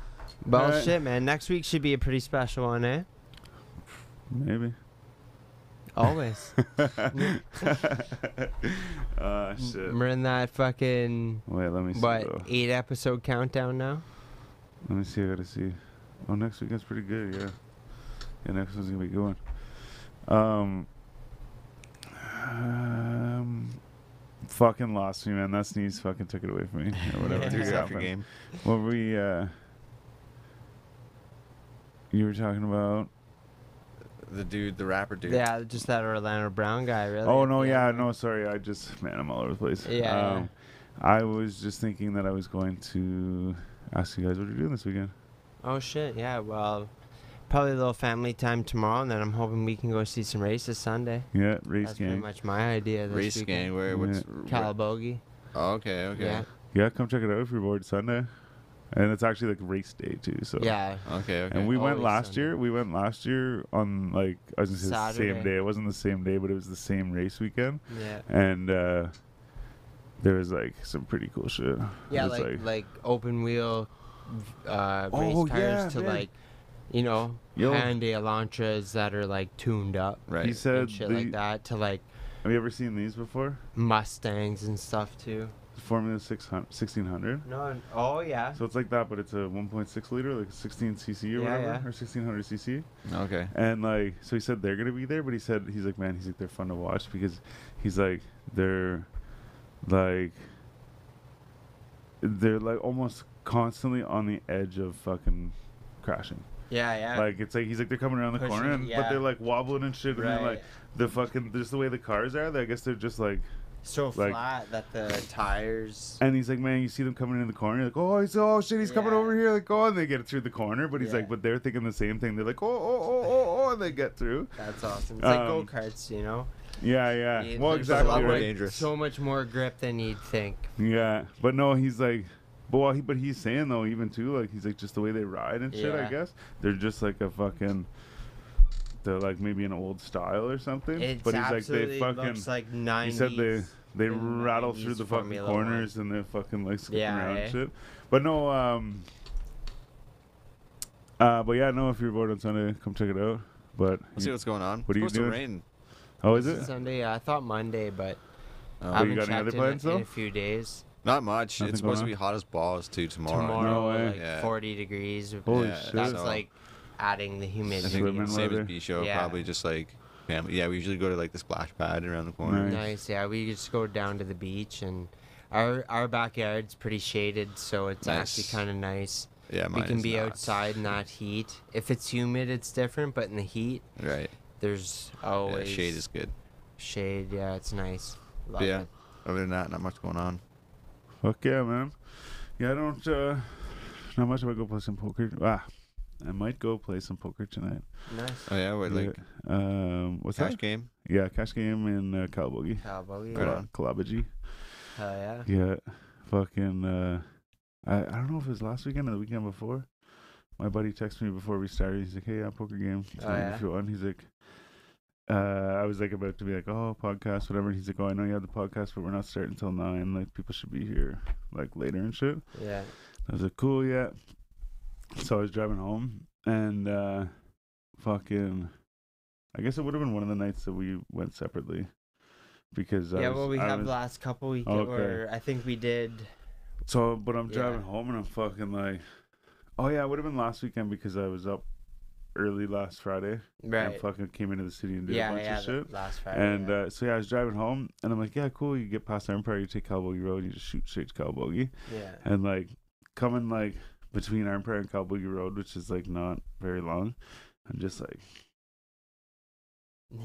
Well, Alright. shit, man. Next week should be a pretty special one, eh? Maybe. Always. [LAUGHS] uh shit. We're in that fucking Wait, let me see. what though. eight episode countdown now. Let me see. I gotta see. Oh, next week weekend's pretty good. Yeah. Yeah, next one's gonna be one. Um. Um. Fucking lost me, man. That sneeze fucking took it away from me. Or [LAUGHS] whatever. Two after game. What were we? Uh. You were talking about. The dude, the rapper dude. Yeah, just that Orlando Brown guy, really. Oh no, yeah, no, sorry. I just man, I'm all over the place. Yeah, Um, I was just thinking that I was going to ask you guys what you're doing this weekend. Oh shit, yeah. Well, probably a little family time tomorrow, and then I'm hoping we can go see some races Sunday. Yeah, race That's pretty much my idea this Race weekend. gang. Where? What's? Yeah. where- Calabogie. Oh, okay. Okay. Yeah. Yeah, come check it out if you're bored Sunday. And it's actually like race day too. So Yeah. Okay. Okay. And we went last Sunday. year. We went last year on like I was gonna say the same day. It wasn't the same day, but it was the same race weekend. Yeah. And uh there was like some pretty cool shit. Yeah, It was, like, like open wheel uh, race Oh, tires yeah, to man. like, you know, Yo. Hyundai Elantras that are like tuned up right. he said and shit the- like that to like Have you ever seen these before? Mustangs and stuff too. Formula 600, 1600. No, oh yeah. So it's like that, but it's a 1.6 liter, like 16 cc or Yeah, whatever, yeah. or 1600 cc. Okay. And like, so he said they're gonna be there, but he said he's like, man, he's like they're fun to watch because he's like they're like they're like almost constantly on the edge of fucking crashing. Yeah, yeah. Like it's like he's like they're coming around the Pushing, corner, and, but they're like wobbling and shit, and then Right. like the fucking just the way the cars are. I guess they're just like. So like- flat that the tires. And he's like, man, you see them coming in the corner, you're like, oh, he's oh shit, he's coming over here, like oh, and they get through the corner, but he's Yeah. like, but they're thinking the same thing. They're like, oh, oh, oh, oh, oh, and they get through. That's awesome. It's like Um, go karts, you know. Yeah, yeah. Yeah, well, exactly. A lot more right. dangerous. So much more grip than you'd think. Yeah, but no, he's like, but well, he, but he's saying though, even too, like he's like just the way they ride and shit. I guess they're just like a fucking, they're like maybe an old style or something. It but he's like they fucking. looks like he said they they rattle through the fucking Formula One. corners and they're fucking like skipping Yeah, around eh? shit. But no, um. Uh, but yeah, no. If you're bored on Sunday, come check it out. But Let's see what's going on. What are you doing? to rain. oh, is it? Sunday? Yeah, I thought Monday, but Oh. I you haven't got any other checked in, plans, in a few days. Not much. Nothing it's supposed to be hot as balls too tomorrow. Tomorrow, No way. like Yeah. 40 degrees. Holy Yeah, shit! That's so- like adding the humidity. I humidity. think Swimming same weather. as B show. Yeah. Probably just like family. Yeah, we usually go to like the splash pad around the corner. Nice. Nice, yeah. We just go down to the beach, and our our backyard's pretty shaded, so it's Nice. actually kind of nice. Yeah, we can is be not. outside in that heat. If it's humid, it's different, but in the heat, Right. there's Yeah, always shade is good. shade. Yeah, it's nice. Love But yeah. it. Other than that, not much going on. Fuck yeah, man. Yeah, I don't. uh Not much. I might go play some poker. Ah, I might go play some poker tonight. Nice. Oh yeah, what like Yeah. um, what's cash that? game? Yeah, cash game in uh, Calabogie. Cowboy. Right Yeah. on. Calabogie. Hell yeah. Yeah, fucking. Uh, I I don't know if it was last weekend or the weekend before. My buddy texted me before we started. He's like, "Hey, yeah, poker game. Oh, Tonight yeah? If you want." He's like, uh, I was like about to be like, "Oh, podcast, whatever." He's like, "Oh, I know you have the podcast, but we're not starting until nine. Like, people should be here like later and shit." Yeah. I was like, cool, yeah. So I was driving home and uh fucking I guess it would have been one of the nights that we went separately. Because I Yeah, was- well, we I have was- last couple weeks, Okay. or I think we did. so but I'm Yeah. driving home and I'm fucking like Oh yeah, it would have been last weekend because I was up early last Friday and Right. fucking came into the city and did Yeah, a bunch yeah. of shit. Last Friday. And yeah. uh, so yeah, I was driving home and I'm like, Yeah, cool, you get past Arnprior, you take Calabogie Road, you just shoot straight to Calabogie. yeah. and like coming like between Arnprior and Calabogie Road, which is like not very long. I'm just like,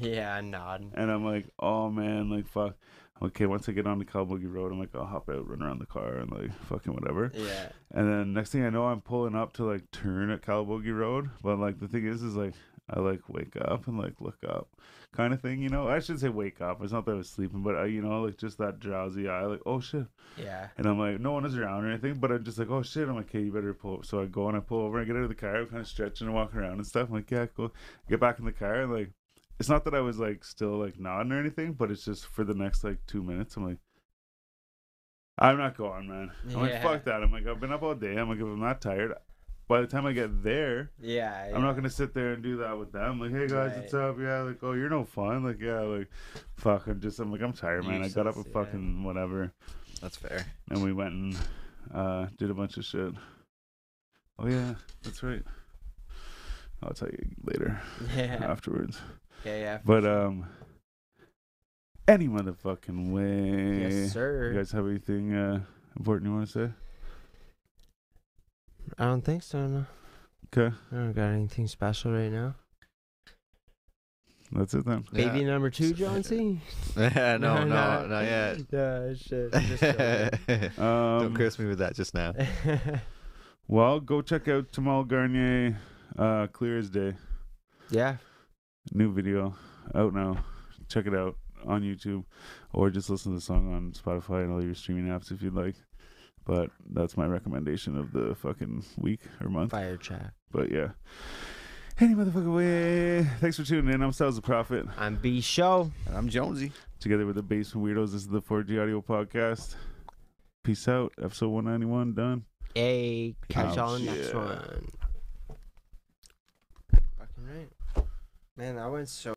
Yeah, nod. and I'm like, oh man, like fuck. Okay, once I get on the Calabogie Road, I'm like, I'll hop out, run around the car, and like fucking whatever. Yeah. And then next thing I know, I'm pulling up to like turn at Calabogie Road. But like the thing is, is like I like wake up and like look up, kind of thing. You know, I should say wake up. It's not that I was sleeping, but I, you know, like just that drowsy eye, like oh shit. Yeah. And I'm like, no one is around or anything, but I'm just like, oh shit. I'm like, okay, you better pull. So I go and I pull over and get out of the car, I'm kind of stretching and walking around and stuff. I'm like, yeah, cool. Get back in the car and like, it's not that I was like still like nodding or anything, but it's just for the next like two minutes. I'm like, I'm not going, man. I'm like, Yeah. fuck that. I'm like, I've been up all day. I'm like, if I'm not tired, by the time I get there, Yeah. I'm not gonna sit there and do that with them. Like, hey guys, what's up? Yeah, like, oh, you're no fun. Like, yeah, like, fuck. I'm just, I'm like, I'm tired, man. I got up Useless, yeah. fucking whatever, That's fair. and we went and uh, did a bunch of shit. Oh yeah, that's right. I'll tell you later [LAUGHS] Yeah. afterwards. Yeah. Yeah. But sure. um, any motherfucking way. Yes, sir. You guys have anything uh, important you want to say? I don't think so. No. Okay, I don't got anything special right now. that's it then. Baby number two, Jonesy [LAUGHS] Yeah, no, no, not yet. [LAUGHS] Yeah, shit. [LAUGHS] Just joking. Um, Don't curse me with that just now. Well, go check out Tamal Garnier, uh, Clear as Day. yeah. New video out now. Check it out on YouTube or just listen to the song on Spotify and all your streaming apps if you'd like. But that's my recommendation of the fucking week or month. Fire chat. But yeah. Any motherfucking way. Thanks for tuning in. I'm Styles the Prophet. I'm B Show. And I'm Jonesy. Together with the Basement Weirdos, this is the 4G Audio Podcast. Peace out. Episode 191 done. Hey, catch y'all in the next Yeah. one. Fucking right. Man, that went so.